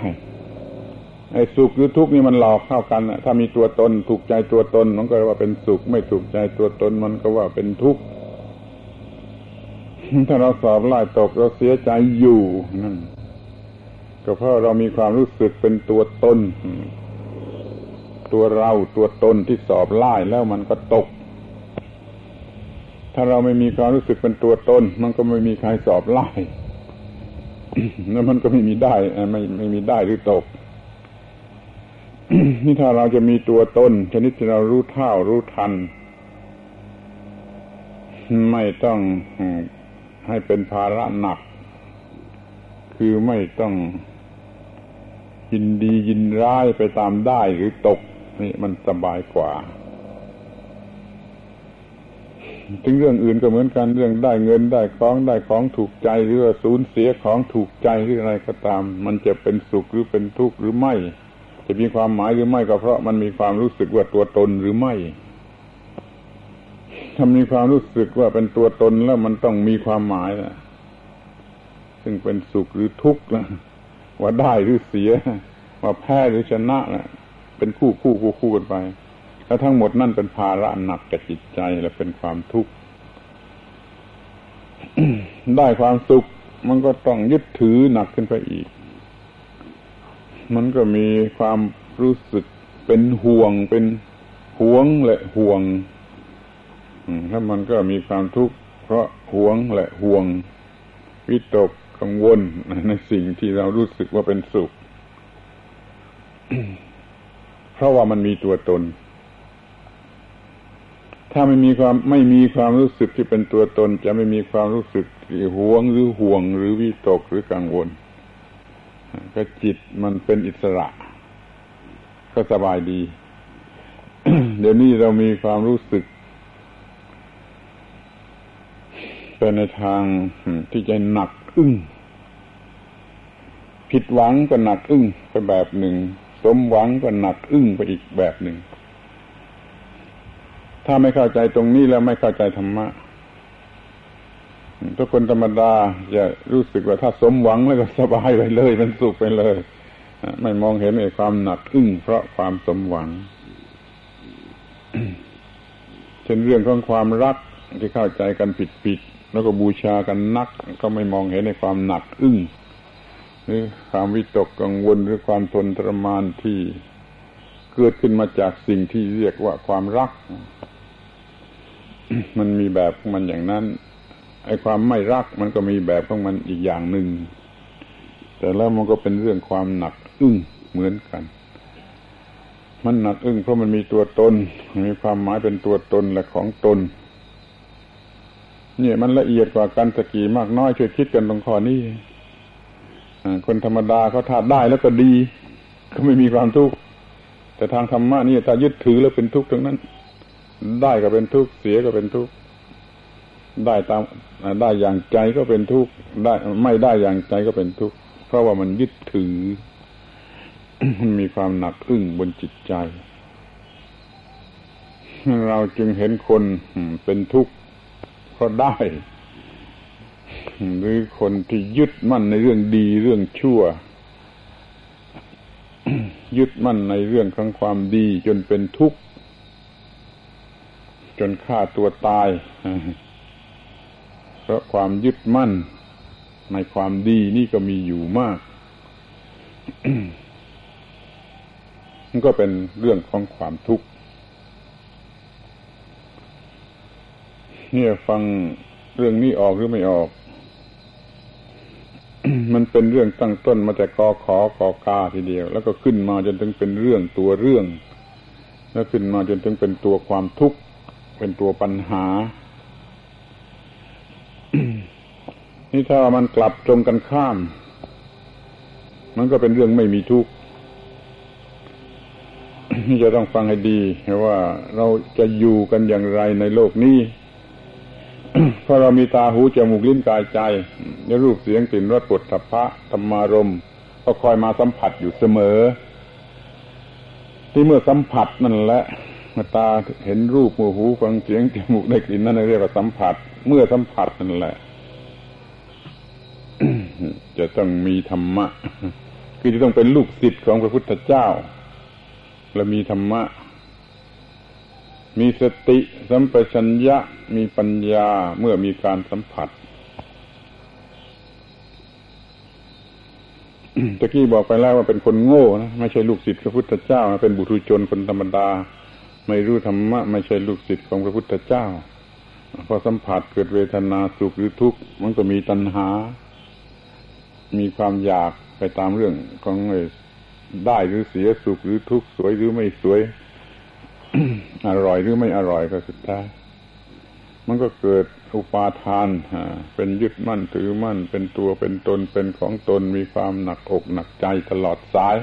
ไอ้สุขหรือทุกข์นี่มันหลอกเข้ากันถ้ามีตัวตนถูกใจตัวตนมันก็ว่าเป็นสุข ไม่ถูกใจตัวตนมันก็ว่าเป็นทุกข์ ถ้าเราสอบไล่ตกเราเสียใจอยู่นั่นก็เพราะเรามีความรู้สึกเป็นตัวตน ตัวเราตัวตนที่สอบไล่แล้วมันก็ตก ถ้าเราไม่มีความรู้สึกเป็นตัวตน มันก็ไม่มีใครสอบไล่แล้วมันก็ไม่มีได้ไม่ไม่มีได้หรือตกนี่ถ้าเราจะมีตัวตนชนิดที่เรารู้เท่ารู้ทัน ไม่ต้อง ให้เป็นภาระหนัก คือไม่ต้องยินดียินร้ายไปตามได้หรือตก นี่มันสบายกว่า ถึงเรื่องอื่นก็เหมือนกันเรื่องได้เงินได้ของได้ของถูกใจหรือสูญเสียของถูกใจหรืออะไรก็ตาม มันจะเป็นสุขหรือเป็นทุกข์หรือไม่ จะมีความหมายหรือไม่ก็เพราะมันมีความรู้สึกว่าตัวตนหรือไม่ ถ้ามีความรู้สึกว่าเป็นตัวตนแล้วมันต้องมีความหมายนะซึ่งเป็นสุขหรือทุกข์นะว่าได้หรือเสีย ว่าแพ้หรือชนะนะเป็นคู่คู่คู่คู่กันไปแล้วทั้งหมดนั่นเป็นภาระหนักกับจิตใจและเป็นความทุกข์ได้ความสุข มันก็ต้องยึดถือหนักขึ้นไปอีก มันก็มีความรู้สึกเป็นห่วงเป็นห่วงและห่วง ถ้ามันก็มีความทุกข์เพราะหวงและห่วงวิตกกังวลในสิ่งที่เรารู้สึกว่าเป็นสุข เพราะว่ามันมีตัวตน ถ้าไม่มีความไม่มีความรู้สึกที่เป็นตัวตน จะไม่มีความรู้สึกที่หวงหรือห่วงหรือวิตกหรือกังวล ก็จิตมันเป็นอิสระ ก็สบายดี เดี๋ยวนี้เรามีความรู้สึก เป็นในทางที่จะหนักอึ้งผิดหวังก็หนักอึ้งไปแบบหนึ่ง สมหวังก็หนักอึ้งไปอีกแบบหนึ่ง ถ้าไม่เข้าใจตรงนี้แล้วไม่เข้าใจธรรมะทุกคนธรรมดาจะรู้สึกว่าถ้าสมหวังแล้วก็สบายไปเลยเป็นสุขไปเลย ไม่มองเห็นไอ้ความหนักอึ้งเพราะความสมหวังเช่นเรื่องของความรักที่เข้าใจกันผิดๆ แล้วก็บูชากันนัก ก็ไม่มองเห็นในความหนักอึ้งหรือความวิตกกังวลหรือความทนทรมานที่เกิดขึ้นมาจากสิ่งที่เรียกว่าความรัก มันมีแบบของมันอย่างนั้นไอ้ความไม่รักมันก็มีแบบของมันอีกอย่างหนึ่ง แต่แล้วมันก็เป็นเรื่องความหนักอึ้งเหมือนกัน มันหนักอึ้งเพราะมันมีตัวตน มีความหมายเป็นตัวตนและของตน เนี่ยมันละเอียดกว่ากันสกีมากน้อยช่วยคิดกันตรงข้อนี้คนธรรมดาเขาถ้าได้แล้วก็ดีก็ไม่มีความทุกข์แต่ทางธรรมะนี่ถ้ายึดถือแล้วเป็นทุกข์ทั้งนั้น ได้ก็เป็นทุกข์เสียก็เป็นทุกข์ได้ตามได้อย่างใจก็เป็นทุกข์ได้ไม่ได้อย่างใจก็เป็นทุกข์เพราะว่ามันยึดถือ มีความหนักอึ้งบนจิตใจ เราจึงเห็นคนเป็นทุกข์ เพราะได้ หรือคนที่ยึดมั่นในเรื่องดีเรื่องชั่ว ยึดมั่นในเรื่องของความดีจนเป็นทุกข์จนฆ่าตัวตาย เพราะความยึดมั่นในความดีนี่ก็มีอยู่มาก มันก็เป็นเรื่องของความทุกข์ เนี่ยฟังเรื่องนี้ออกหรือไม่ออก มันเป็นเรื่องตั้งต้นมาแต่กอขอกอกาทีเดียว แล้วก็ขึ้นมาจนถึงเป็นเรื่องตัวเรื่อง แล้วขึ้นมาจนถึงเป็นตัวความทุกข์เป็นตัวปัญหา นี่ถ้ามันกลับตรงกันข้าม มันก็เป็นเรื่องไม่มีทุกข์นี่จะต้องฟังให้ดีว่าเราจะอยู่กันอย่างไรในโลกนี้ เพราะเรามีตาหูจมูกลิ้นกายใจในรูปเสียงกลิ่นรสปุถะพระธรรมารมก็คอยมาสัมผัสอยู่เสมอ ที่เมื่อสัมผัสนั่นแหละตาเห็นรูปหูหูฟังเสียงจมูกได้กลิ่นนั่นเรียกว่าสัมผัส เมื่อสัมผัสนั่นแหละ จะต้องมีธรรมะ คือจะต้องเป็นลูกศิษย์ของพระพุทธเจ้า และมีธรรมะ มีสติสัมปชัญญะมีปัญญาเมื่อมีการสัมผัสตะกี้บอกไปแล้วว่าเป็นคนโง่นะไม่ใช่ลูกศิษย์พระพุทธเจ้าเป็นบุตรชนคนธรรมดา ไม่รู้ธรรมะไม่ใช่ลูกศิษย์ของพระพุทธเจ้า พอสัมผัสเกิดเวทนาสุขหรือทุกข์มันก็มีตัณหา มีความอยากไปตามเรื่องของได้หรือเสียสุขหรือทุกข์สวยหรือไม่สวย อร่อยหรือไม่อร่อยก็สุดท้ายมันก็เกิดอุปาทานเป็นยึดมั่นถือมั่น เป็นตัวเป็นตนเป็นของตนมีความหนักอกหนักใจตลอดสาย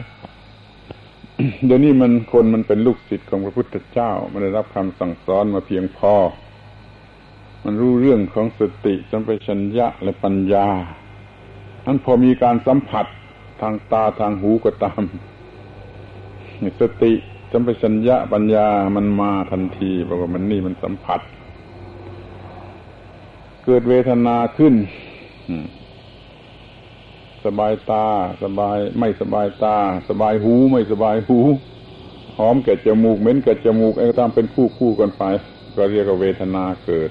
เดี๋ยวนี้มันคนมันเป็นลูกศิษย์ของพระพุทธเจ้า มันได้รับคำสั่งสอนมาเพียงพอ มันรู้เรื่องของสติสัมปชัญญะและปัญญานั้นพอมีการสัมผัสทางตาทางหูก็ตามสติ สัมปชัญญะปัญญามันมาทันทีบอกว่ามันนี่มันสัมผัส เกิดเวทนาขึ้นสบายตา สบายไม่สบายตา สบายหูไม่สบายหูหอมแก่จมูกเหม็นแก่จมูกไอ้ตามเป็นคู่คู่กันไป ก็เรียกว่าเวทนาเกิด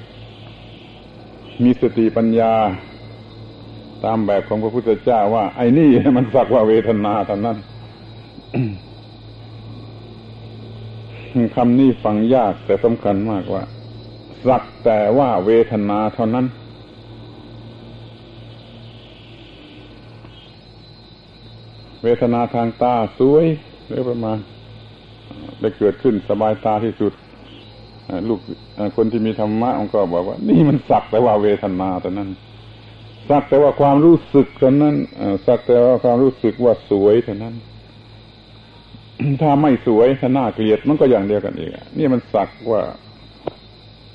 มีสติปัญญา ตามแบบของพระพุทธเจ้าว่า ไอ้นี่มันสักว่าเวทนาเท่านั้น คำนี้ฟังยากแต่สำคัญมากว่า สักแต่ว่าเวทนาเท่านั้น เวทนาทางตาสวยหรือประมาณได้เกิดขึ้นสบายตาที่สุดลูกคนที่มีธรรมะมันก็บอกว่า นี่มันสักแต่ว่าเวทนาแต่นั้น สักแต่ว่าความรู้สึกเท่านั้นสักแต่ว่าความรู้สึกว่าสวยเท่านั้น ถ้าไม่สวยถ้าน่าเกลียดมันก็อย่างเดียวกันเองนี่มันสักว่า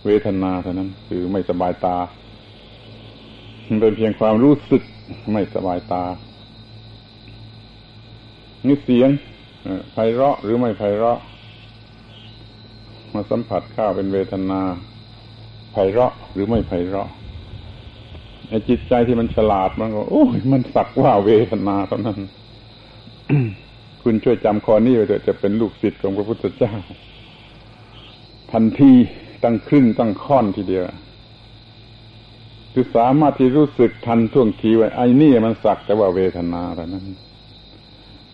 เวทนาเท่านั้น คือไม่สบายตา มันเป็นเพียงความรู้สึกไม่สบายตานี่เสียงไพเราะหรือไม่ไพเราะ มาสัมผัสข้าวเป็นเวทนาไพเราะหรือไม่ไพเราะไอ้จิตใจที่มันฉลาดมันก็ โอ้ยมันสักว่าเวทนาเท่านั้น คุณช่วยจำข้อนี้ไว้เถอะจะเป็นลูกศิษย์ของพระพุทธเจ้า ทันทีตั้งครึ่งตั้งค่อนทีเดียวคือสามารถที่รู้สึกทันท่วงทีว่าไอ้นี่มันสักแต่ว่าเวทนาเท่นั้น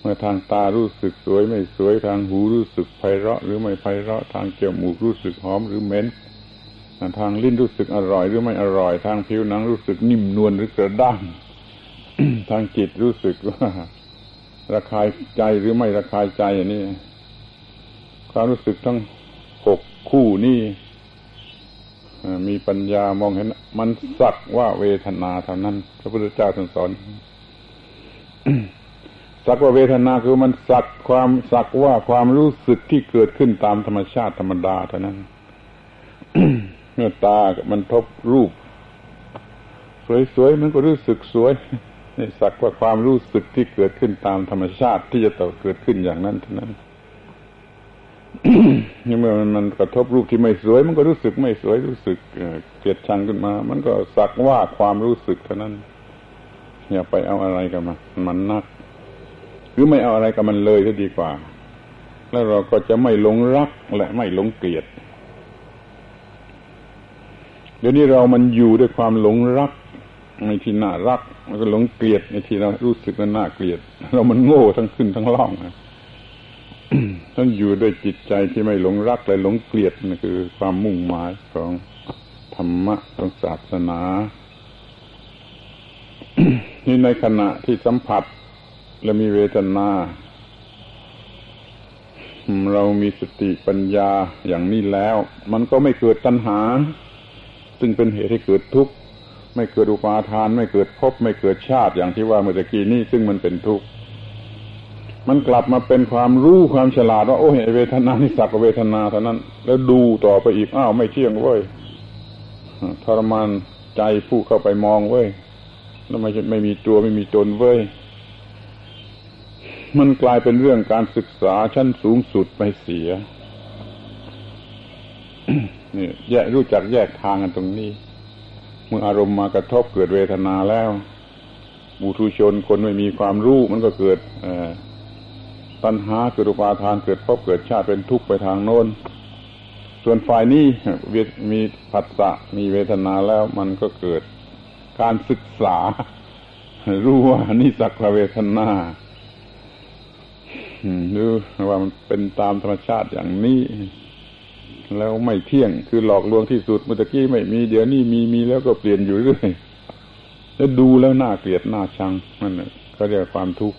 เมื่อทางตารู้สึกสวยไม่สวยทางหูรู้สึกไพเราะ หรือไม่ไพเราะทางจมูกรู้สึกหอมหรือเหม็นทางลิ้นรู้สึกอร่อยหรือไม่อร่อย ทางผิวหนังรู้สึกนิ่มนวลหรือกระด้างทางจิตรู้สึกว่า ระคายใจหรือไม่ระคายใจอันนี้ความรู้สึกทั้งหกคู่นี่มีปัญญามองเห็น มันสักว่าเวทนาเท่านั้น พระพุทธเจ้าทรงสอนสักว่าเวทนาคือมันสักความสักว่าความรู้สึกที่เกิดขึ้นตามธรรมชาติธรรมดาเท่านั้นเมื่อตามันทบรูป สวยๆมันก็รู้สึกสวย นี่สักว่าความรู้สึกที่เกิดขึ้นตามธรรมชาติที่จะต้องเกิดขึ้นอย่างนั้นเท่านั้นเมื่อมันมันกระทบรูปที่ไม่สวย มันก็รู้สึกไม่สวยรู้สึกเกลียดชังขึ้นมา มันก็สักว่าความรู้สึกเท่านั้น อย่าไปเอาอะไรกับมันมันนัก หรือไม่เอาอะไรกับมันเลยก็ดีกว่า แล้วเราก็จะไม่หลงรักและไม่หลงเกลียด เดี๋ยวนี้เรามันอยู่ด้วยความหลงรัก ในที่น่ารัก แล้วก็หลงเกลียดในที่เรารู้สึกว่าน่าเกลียด เรามันโง่ทั้งขึ้นทั้งล่องต้องอยู่ด้วยจิตใจที่ไม่หลงรักและหลงเกลียดนั่นคือ ความมุ่งหมายของธรรมะของศาสนานี่ในขณะที่สัมผัสและมีเวทนา เรามีสติปัญญาอย่างนี้แล้ว มันก็ไม่เกิดตัณหา ซึ่งเป็นเหตุให้เกิดทุกข์ ไม่เกิดอุปาทาน ไม่เกิดภพไม่เกิดชาติอย่างที่ว่าเมื่อกี้นี้ซึ่งมันเป็นทุกข์มันกลับมาเป็นความรู้ความฉลาดว่าโอ้ยเวทนานี่สักเวทนาเท่านั้น แล้วดูต่อไปอีกอ้าวไม่เที่ยงเว้ยทรมานใจผู้เข้าไปมองเว้ยแล้วไม่ไม่มีตัวไม่มีตนเว้ยมันกลายเป็นเรื่องการศึกษาชั้นสูงสุดไปเสียนี่แยกรู้จักแยกทางกันตรงนี้ เมื่ออารมณ์มากระทบเกิดเวทนาแล้วบุตุชนคนไม่มีความรู้มันก็เกิดตัณหาเกิดอุปาทานเกิดพบเกิดชาติเป็นทุกข์ไปทางโน้น ส่วนฝ่ายนี้มีผัสสะมีเวทนาแล้วมันก็เกิดการศึกษา รู้ว่านี่สักเวทนาดูว่ามันเป็นตามธรรมชาติอย่างนี้ แล้วไม่เที่ยงคือหลอกลวงที่สุดเมื่อกี้ไม่มีเดี๋ยวนี้มีมีแล้วก็เปลี่ยนอยู่เรื่อยแล้วดูแล้วน่าเกลียดน่าชังนั่นเขาเรียกความทุกข์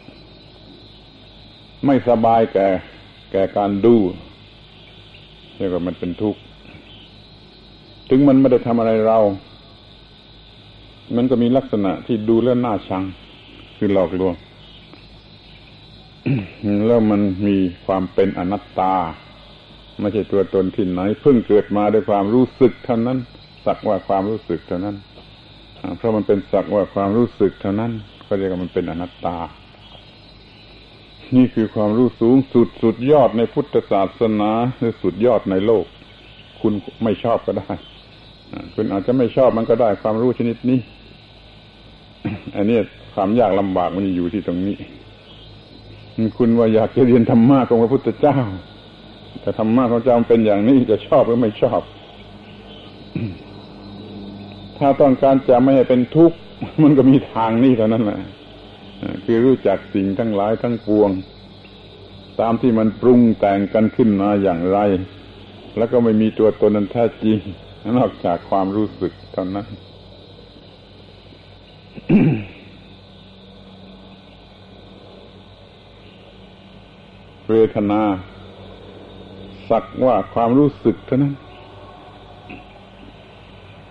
ไม่สบายแก่ แก่การดูเรียกว่ามันเป็นทุกข์ถึงมันไม่ได้ทำอะไรเรา มันก็มีลักษณะที่ดูแล้วน่าชัง คือหลอกลวงแล้วมันมีความเป็นอนัตตา ไม่ใช่ตัวตนที่ไหน เพิ่งเกิดมาด้วยความรู้สึกเท่านั้น สักว่าความรู้สึกเท่านั้นเพราะมันเป็นสักว่าความรู้สึกเท่านั้น ก็เรียกว่ามันเป็นอนัตตา นี่คือความรู้สูงสุดสุดยอดในพุทธศาสนาหรือสุดยอดในโลก คุณไม่ชอบก็ได้คุณอาจจะไม่ชอบมันก็ได้ความรู้ชนิดนี้ อันนี้ความยากลำบากมันอยู่ที่ตรงนี้ คุณว่าอยากจะเรียนธรรมะของพระพุทธเจ้า แต่ธรรมะของเจ้าเป็นอย่างนี้จะชอบหรือไม่ชอบ ถ้าต้องการจะไม่ให้เป็นทุกข์มันก็มีทางนี้เท่านั้นแหละคือรู้จักสิ่งทั้งหลายทั้งปวง ตามที่มันปรุงแต่งกันขึ้นมาอย่างไร แล้วก็ไม่มีตัวตนนั้นแท้จริง นอกจากความรู้สึกเท่านั้นเวทนา สักว่าความรู้สึกเท่านั้น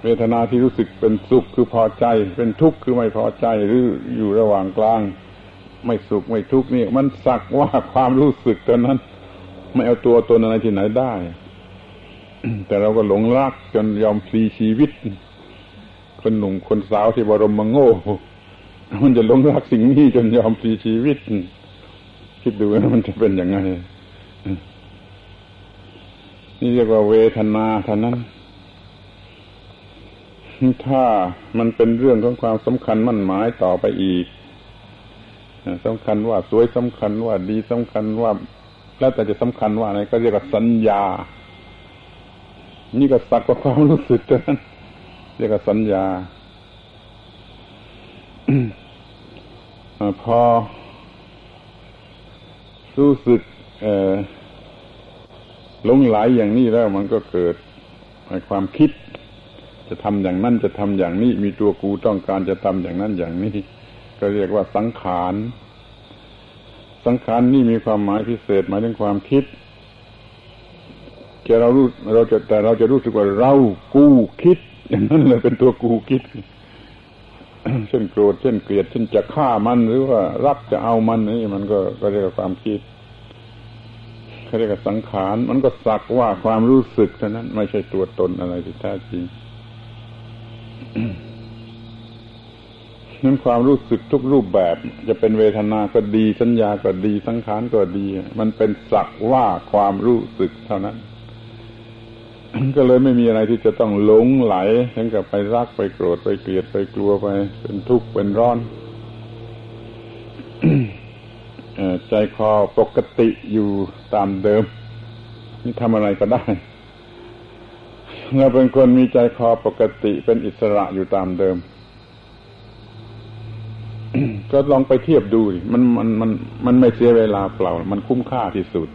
เวทนาที่รู้สึกเป็นสุขคือพอใจ เป็นทุกข์คือไม่พอใจหรืออยู่ระหว่างกลาง ไม่สุขไม่ทุกข์นี่ มันสักว่าความรู้สึกเท่านั้น ไม่เอาตัวตนอะไรที่ไหนได้ แต่เราก็หลงรักจนยอมพลีชีวิต คนหนุ่มคนสาวที่บรมมงโง่มันจะหลงรักสิ่งนี้จนยอมพลีชีวิตคิดดูนะมันจะเป็นยังไง นี่เรียกว่าเวทนาเท่านั้น ถ้ามันเป็นเรื่องของความสำคัญมั่นหมายต่อไปอีกสำคัญว่าสวยสำคัญว่าดีสำคัญว่า แล้วแต่จะสำคัญว่าอะไรก็เรียกว่าสัญญา นี่ก็สักว่าความรู้สึกเท่านั้นเรียกว่าสัญญาพอรู้สึก หลงไหลอย่างนี้แล้วมันก็เกิดความคิด จะทำอย่างนั้นจะทำอย่างนี้ มีตัวกูต้องการจะทำอย่างนั้นอย่างนี้ ก็เรียกว่าสังขารสังขารนี่มีความหมายพิเศษหมายถึงความคิดจะเรารู้เราจะแต่เราจะรู้สึกว่าเรากูคิด อย่างนั้นเลยเป็นตัวกูคิด เช่นโกรธเช่นเกลียดเช่นจะฆ่ามันหรือว่ารักจะเอามันนี่มันก็ก็เรียกว่าความคิด เขาเรียกสังขาร มันก็สักว่าความรู้สึกเท่านั้น ไม่ใช่ตัวตนอะไรที่แท้จริงนั้นความรู้สึกทุกรูปแบบ จะเป็นเวทนาก็ดีสัญญาก็ดีสังขารก็ดี มันเป็นสักว่าความรู้สึกเท่านั้น ก็เลยไม่มีอะไรที่จะต้องหลงไหลถึงกับไปรักไปโกรธไปเกลียดไปกลัวไป เป็นทุกข์เป็นร้อน ใจคอปกติอยู่ตามเดิม นี่ทำอะไรก็ได้เราเป็นคนมีใจคอปกติเป็นอิสระอยู่ตามเดิม ก็ลองไปเทียบดูมันมันมันมันไม่เสียเวลาเปล่า มันคุ้มค่าที่สุด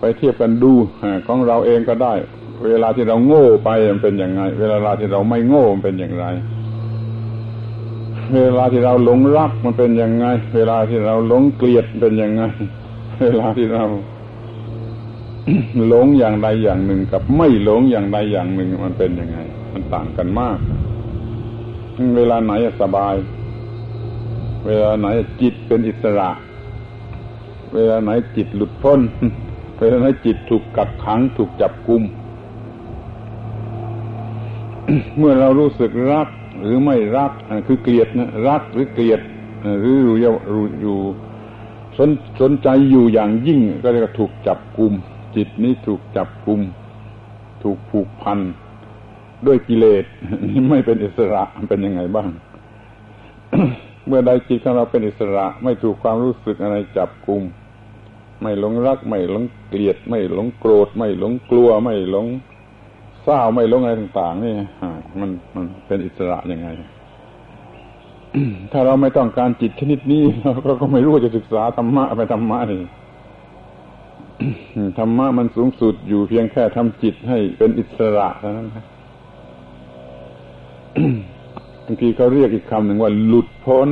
ไปเทียบกันดูของเราเองก็ได้ เวลาที่เราโง่ไปมันเป็นอย่างไง เวลาที่เราไม่โง่มันเป็นอย่างไร เวลาที่เราหลงรักมันเป็นยังไง เวลาที่เราหลงเกลียดเป็นยังไง เวลาที่เราหลงอย่างใดอย่างหนึ่งกับไม่หลงอย่างใดอย่างหนึ่ง มันเป็นยังไง มันต่างกันมาก เวลาไหนสบาย เวลาไหนจิตเป็นอิสระ เวลาไหนจิตหลุดพ้น เวลาไหนจิตถูกกักขังถูกจับกุม เมื่อเรารู้สึกรัก หรือไม่รักคือเกลียดนะรักหรือเกลียดหรืออยู่อยู่สนสนใจอยู่อย่างยิ่ง ก็เรียกว่าถูกจับกลุ่มจิตนี้ถูกจับกลุ่มถูกผูกพันด้วยกิเลสนี่ไม่เป็นอิสระเป็นยังไงบ้าง เมื่อใดจิตของเราเป็นอิสระ ไม่ถูกความรู้สึกอะไรจับกลุ่มไม่หลงรัก ไม่หลงเกลียด ไม่หลงโกรธ ไม่หลงกลัว ไม่หลง เศร้าไม่ลงอะไรต่าง ๆ นี่มันมันเป็นอิสระยังไง ถ้าเราไม่ต้องการจิตชนิดนี้เราก็ไม่รู้จะศึกษาธรรมะไปธรรมะนี่ธรรมะมันสูงสุดอยู่เพียงแค่ทำจิตให้เป็นอิสระเท่านั้นบางทีเขาเรียกอีกคำหนึ่งว่า หลุดพ้น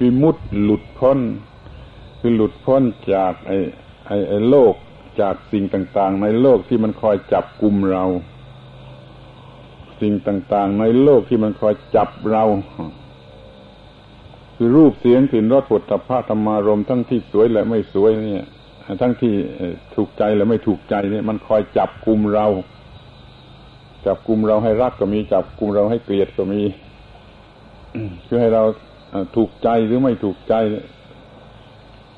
วิมุตหลุดพ้น คือหลุดพ้นจากไอ้ไอ้ไอ้โลก จากสิ่งต่างๆ ในโลกที่มันคอยจับกลุ่มเรา สิ่งต่างๆ ในโลกที่มันคอยจับเรา คือรูปเสียงกลิ่นรสผลตภะธรรมารมทั้งที่สวยและไม่สวยเนี่ย ทั้งที่ถูกใจและไม่ถูกใจเนี่ย มันคอยจับกลุ่มเรา จับกลุ่มเราให้รักก็มีจับกลุ่มเราให้เกลียดก็มีคือให้เราถูกใจหรือไม่ถูกใจ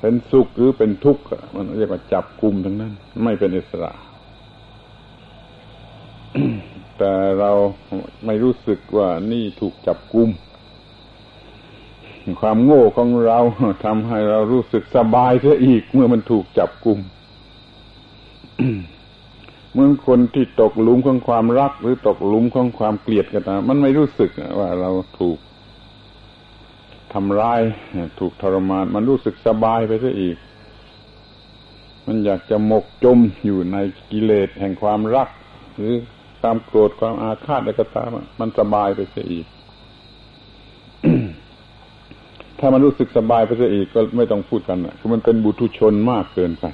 เป็นสุขหรือเป็นทุกข์มันเรียกว่าจับกลุ่มทั้งนั้น ไม่เป็นอิสระ แต่เราไม่รู้สึกว่านี่ถูกจับกลุ่มความโง่ของเราทำให้เรารู้สึกสบายเสียอีกเมื่อมันถูกจับกลุ่มเหมือนคนที่ตกหลุมของความรัก หรือตกหลุมของความเกลียดกันตามมันไม่รู้สึกว่าเราถูก ทำร้ายถูกทรมาน มันรู้สึกสบายไปซะอีก มันอยากจะหมกจมอยู่ในกิเลสแห่งความรัก หรือความโกรธความอาฆาตอะไรก็ตามมันสบายไปซะอีก ถ้ามันรู้สึกสบายไปซะอีกก็ไม่ต้องพูดกันคือมันเป็นบุตุชนมากเกินไป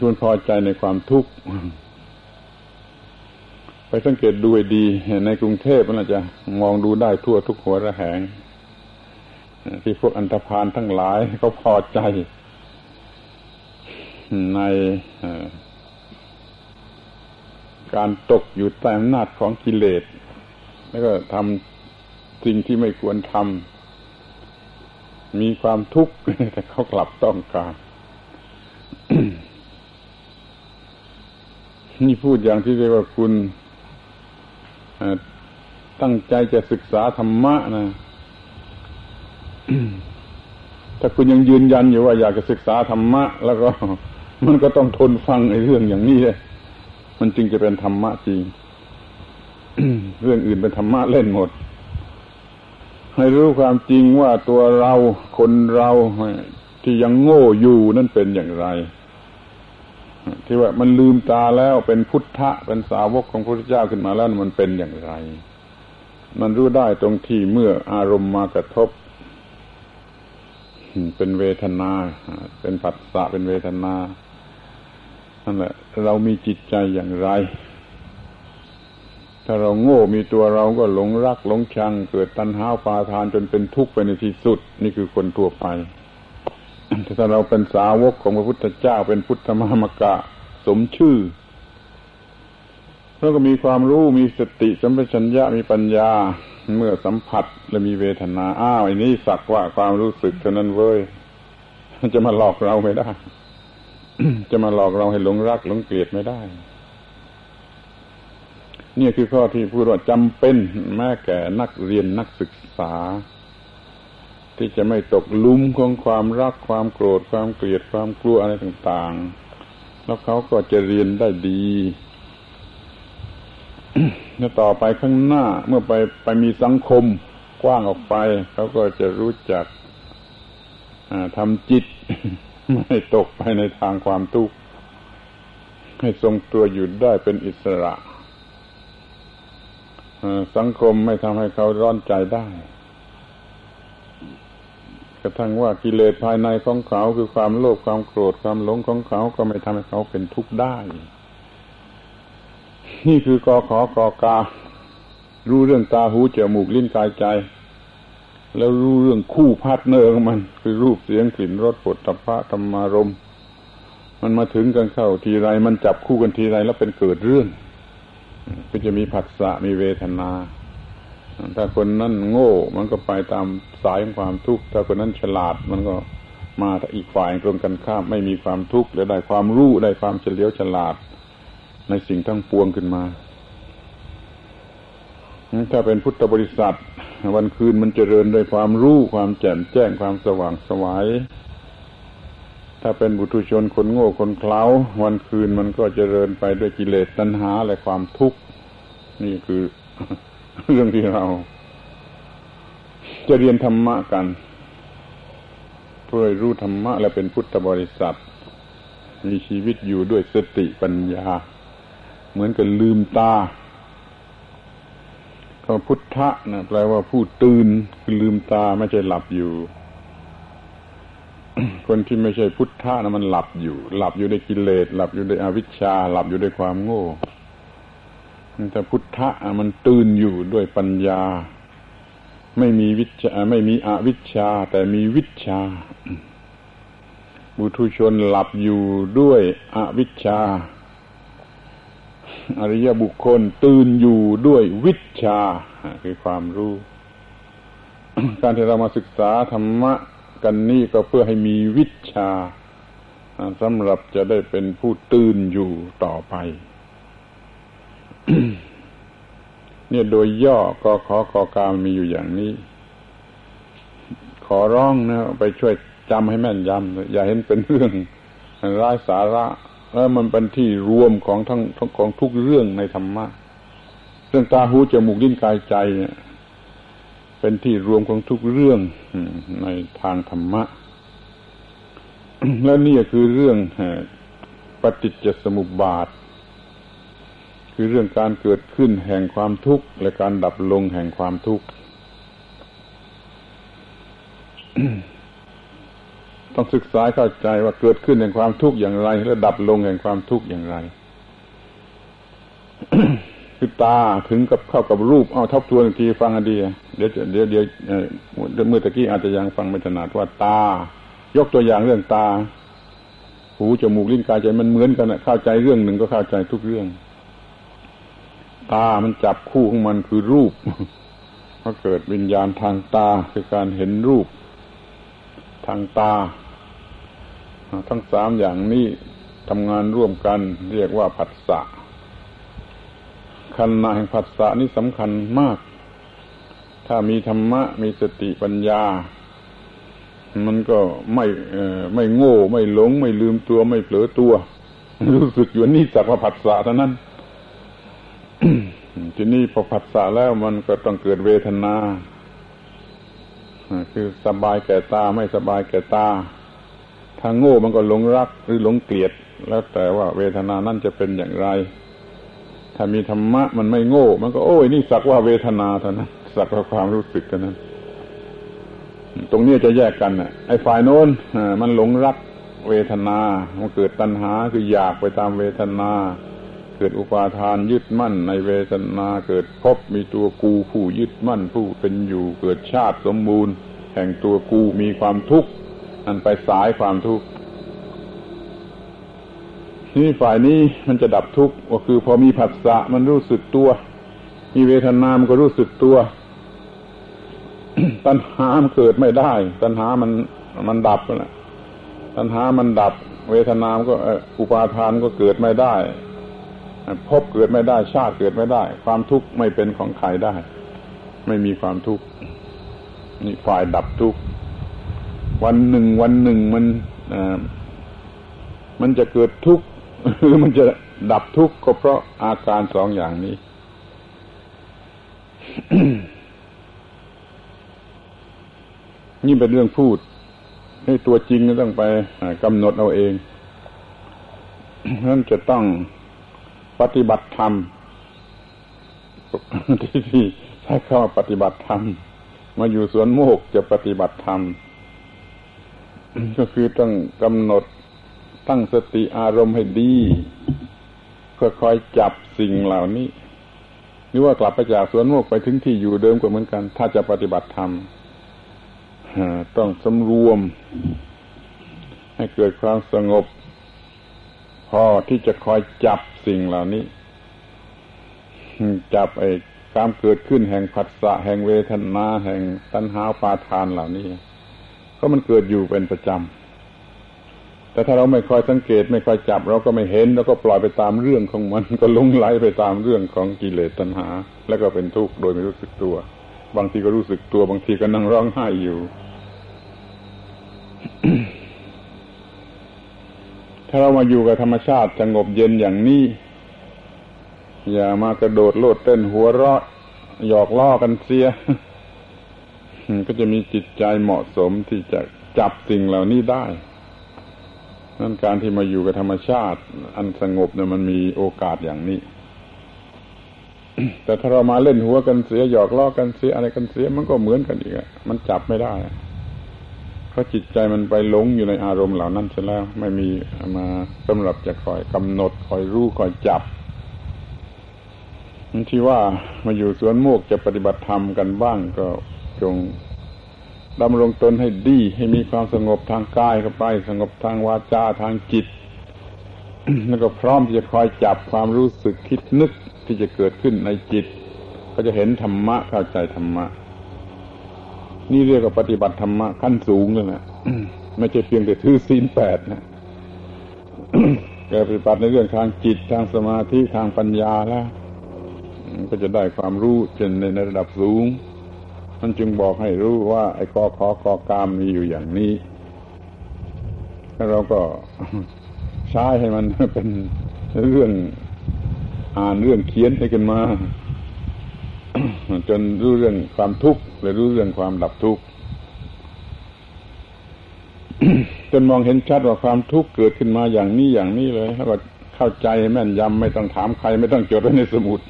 คุณพอใจในความทุกข์ไปสังเกตดูดีในกรุงเทพมันจะมองดูได้ทั่วทุกหัวระแหง ที่พวกอันธพาลทั้งหลายเขาพอใจ ในการตกอยู่ใต้อำนาจของกิเลส แล้วก็ทำสิ่งที่ไม่ควรทำมีความทุกข์แต่เขากลับต้องการนี่พูดอย่างที่เรียกว่าคุณตั้งใจจะศึกษาธรรมะนะ ถ้าคุณยังยืนยันอยู่ว่าอยากจะศึกษาธรรมะ แล้วก็มันก็ต้องทนฟังไอ้เรื่องอย่างนี้เลยมันจึงจะเป็นธรรมะจริง เรื่องอื่นเป็นธรรมะเล่นหมด ให้รู้ความจริงว่าตัวเราคนเราที่ยังโง่อยู่นั่นเป็นอย่างไร ที่ว่ามันลืมตาแล้วเป็นพุทธะเป็นสาวกของพระพุทธเจ้าขึ้นมาแล้วมันเป็นอย่างไร มันรู้ได้ตรงที่เมื่ออารมณ์มากระทบ เป็นเวทนา เป็นผัสสะเป็นเวทนานั่นแหละเรามีจิตใจอย่างไร ถ้าเราโง่มีตัวเราก็หลงรักหลงชัง เกิดตัณหาปาทานจนเป็นทุกข์ไปในที่สุด นี่คือคนทั่วไปถ้าเราเป็นสาวกของพระพุทธเจ้าเป็นพุทธมามกะสมชื่อเราก็มีความรู้มีสติสัมปชัญญะมีปัญญา เมื่อสัมผัสและมีเวทนาอ้าวไอ้นี้สักว่าความรู้สึกเท่านั้นเว้ยจะมาหลอกเราไม่ได้ จะมาหลอกเราให้หลงรักหลงเกลียดไม่ได้ นี่คือข้อที่พูดว่าจำเป็นแม้แก่นักเรียนนักศึกษา ที่จะไม่ตกลุมของความรักความโกรธความเกลียดความกลัวอะไรต่าง ๆ แล้วเขาก็จะเรียนได้ดี แล้วต่อไปข้างหน้าเมื่อไปไปมีสังคมกว้างออกไปเขาก็จะรู้จักทำจิต ไม่ตกไปในทางความทุกข์ให้ทรงตัวอยู่ได้เป็นอิสระสังคมไม่ทำให้เขาร้อนใจได้ กระทั่งว่ากิเลสภายในของเขาคือความโลภความโกรธความหลงของเขาก็ไม่ทำให้เขาเป็นทุกข์ได้ นี่คือกอขอกอกา รู้เรื่องตาหูจมูกลิ้นกายใจ แล้วรู้เรื่องคู่ partner ของมัน คือรูปเสียงกลิ่นรสโผฏฐัพพะธรรมารมณ์มันมาถึงกันเข้าทีไร มันจับคู่กันทีไรแล้วเป็นเกิดเรื่อง ก็จะมีผัสสะมีเวทนาถ้าคนนั้นโง่ มันก็ไปตามสายของความทุกข์ ถ้าคนนั้นฉลาด มันก็มาอีกฝ่ายตรงกันข้ามไม่มีความทุกข์และได้ความรู้ได้ความเฉลียวฉลาด ในสิ่งทั้งปวงขึ้นมาถ้าเป็นพุทธบริษัท วันคืนมันเจริญด้วยความรู้ความแจ่มแจ้งความสว่างสวายถ้าเป็นบุตุชนคนโง่คนเคล้า วันคืนมันก็เจริญไปด้วยกิเลสตัณหาและความทุกข์ นี่คือเรื่องที่เรา จะเรียนธรรมะกัน เพื่อรู้ธรรมะและเป็นพุทธบริษัท มีชีวิตอยู่ด้วยสติปัญญา เหมือนกับลืมตาคำพุทธะนะแปลว่าผู้ตื่นคือลืมตาไม่ใช่หลับอยู่ คนที่ไม่ใช่พุทธะนะมันหลับอยู่ หลับอยู่ในกิเลสหลับอยู่ในอวิชชา หลับอยู่ในความโง่แต่พุทธะมันตื่นอยู่ด้วยปัญญา ไม่มีวิชาไม่มีอวิชชา แต่มีวิชาบุตุชนหลับอยู่ด้วยอวิชชา อริยบุคคลตื่นอยู่ด้วยวิชาคือความรู้ การที่เรามาศึกษาธรรมะกันนี่ก็เพื่อให้มีวิชาสำหรับจะได้เป็นผู้ตื่นอยู่ต่อไป เนี่ยโดยย่อก็ขอกอการมีอยู่อย่างนี้ ขอร้องนะไปช่วยจำให้แม่นยำอย่าเห็นเป็นเรื่องร้ายสาระ แล้วมันเป็นที่รวมของทั้งของทุกเรื่องในธรรมะเรื่องตาหูจมูกลิ้นกายใจเนี่ยเป็นที่รวมของทุกเรื่องในทางธรรมะ และนี่คือเรื่องปฏิจจสมุปบาท คือเรื่องการเกิดขึ้นแห่งความทุกข์ และการดับลงแห่งความทุกข์ ต้องศึกษาเข้าใจว่าเกิดขึ้นแห่งความทุกข์อย่างไร และดับลงแห่งความทุกข์อย่างไรคือตาถึงกับเข้ากับรูปเอาทบทวนอีกทีฟังดีเดี๋ยวเดี๋ยวเดี๋ยวเมื่อตะกี้อาจจะยังฟังไม่ถนัดว่าตา ยกตัวอย่างเรื่องตา หูจมูกลิ้นกายใจมันเหมือนกันนะเข้าใจเรื่องหนึ่งก็เข้าใจทุกเรื่อง ตามันจับคู่ของมันคือรูปพอเกิดวิญญาณทางตาคือการเห็นรูปทางตา ทั้งสามอย่างนี้ทำงานร่วมกัน เรียกว่าผัสสะขันนาแห่งผัสสะนี่สำคัญมาก ถ้ามีธรรมะมีสติปัญญา มันก็ไม่ไม่โง่ ไม่หลง ไม่ลืมตัว ไม่เผลอตัว รู้สึกอยู่นี่สักว่าผัสสะเท่านั้นทีนี้พอผัสสะแล้วมันก็ต้องเกิดเวทนาคือสบายแก่ตาไม่สบายแก่ตา ถ้าโง่มันก็หลงรักหรือหลงเกลียด แล้วแต่ว่าเวทนานั่นจะเป็นอย่างไร ถ้ามีธรรมะมันไม่โง่ มันก็โอ้ยนี่สักว่าเวทนาเท่านั้นสักว่าความรู้สึกเท่านั้น ตรงนี้จะแยกกันอะ ไอ้ฝ่ายโน้นมันหลงรักเวทนา มันเกิดตัณหาคืออยากไปตามเวทนา เกิดอุปาทานยึดมั่น ในเวทนา เกิดพบมีตัวกูผู้ยึดมั่นผู้เป็นอยู่ เกิดชาติสมบูรณ์ แห่งตัวกูมีความทุกข์ อันไปสายความทุกข์นี่ฝ่ายนี้มันจะดับทุกข์ก็คือ พอมีผัสสะมันรู้สึกตัว มีเวทนามันก็รู้สึกตัว ตัณหามันเกิดไม่ได้ ตัณหามันมันดับนะตัณหามันดับ เวทนามก็อุปาทานก็เกิดไม่ได้พบเกิดไม่ได้ ชาติเกิดไม่ได้ ความทุกข์ไม่เป็นของใครได้ ไม่มีความทุกข์นี่ฝ่ายดับทุกข์ วันหนึ่ง วันหนึ่งมันมันจะเกิดทุกข์หรือมันจะดับทุกข์ก็เพราะอาการสองอย่างนี้ นี่เป็นเรื่องพูด ให้ตัวจริงก็ต้องไปกำหนดเอาเองนั่นจะต้องปฏิบัติธรรมที่ที่ใช้คำว่าปฏิบัติธรรมมาอยู่สวนโมกจะปฏิบัติธรรม ก็คือต้องกำหนดตั้งสติอารมณ์ให้ดีค่อยๆจับสิ่งเหล่านี้ หรือว่ากลับไปจากสวนโมกไปถึงที่อยู่เดิมก็เหมือนกัน ถ้าจะปฏิบัติธรรมต้องสำรวม ให้เกิดความสงบ พอที่จะคอยจับสิ่งเหล่านี้จับไอ้ความเกิดขึ้นแห่งผัสสะแห่งเวทนา แห่งตัณหาปาทานเหล่านี้ ก็มันเกิดอยู่เป็นประจำแต่ถ้าเราไม่คอยสังเกต ไม่คอยจับ เราก็ไม่เห็น แล้วก็ปล่อยไปตามเรื่องของมัน ก็ลงไหลไปตามเรื่องของกิเลสตัณหา แล้วก็เป็นทุกข์โดยไม่รู้สึกตัว บางทีก็รู้สึกตัวบางทีก็นั่งร้องไห้อยู่ ถ้าเรามาอยู่กับธรรมชาติสงบเย็นอย่างนี้อย่ามากระโดดโลดเต้นหัวเราะหยอกล้อกันเสีย ก็จะมีจิตใจเหมาะสมที่จะจับสิ่งเหล่านี้ได้นั่นการที่มาอยู่กับธรรมชาติ อันสงบเนี่ยมันมีโอกาสอย่างนี้ แต่ถ้าเรามาเล่นหัวกันเสียหยอกล้อกันเสียอะไรกันเสียมันก็เหมือนกันอีกมันจับไม่ได้เพราะจิตใจมันไปหลงอยู่ในอารมณ์เหล่านั้นเสียแล้ว ไม่มีมาสำหรับจะคอยกำหนดคอยรู้คอยจับที่ว่ามาอยู่สวนโมกจะปฏิบัติธรรมกันบ้างก็ จงดำรงตนให้ดีให้มีความสงบทางกายเข้าไป สงบทางวาจาทางจิต แล้วก็พร้อมที่จะคอยจับความรู้สึกคิดนึกที่จะเกิดขึ้นในจิต ก็จะเห็นธรรมะเข้าใจธรรมะ นี่เรียกว่าปฏิบัติธรรมะขั้นสูงเลยนะไม่ใช่เพียงแต่ถือศีลแปดนะแกปฏิบัติในเรื่องทางจิตทางสมาธิทางปัญญาแล้วก็จะได้ความรู้จนในระดับสูง มันจึงบอกให้รู้ว่าไอ้กอขอกอกามมีอยู่อย่างนี้ แล้วเราก็ใช้ให้มันเป็นเรื่องอ่านเรื่องเขียนให้กันมา จนรู้เรื่องความทุกข์และรู้เรื่องความดับทุกข์จนมองเห็นชัดว่าความทุกข์เกิดขึ้นมาอย่างนี้อย่างนี้เลยแล้วก็เข้าใจแม่นยำไม่ต้องถามใคร ไม่ต้องจดไว้ในสมุด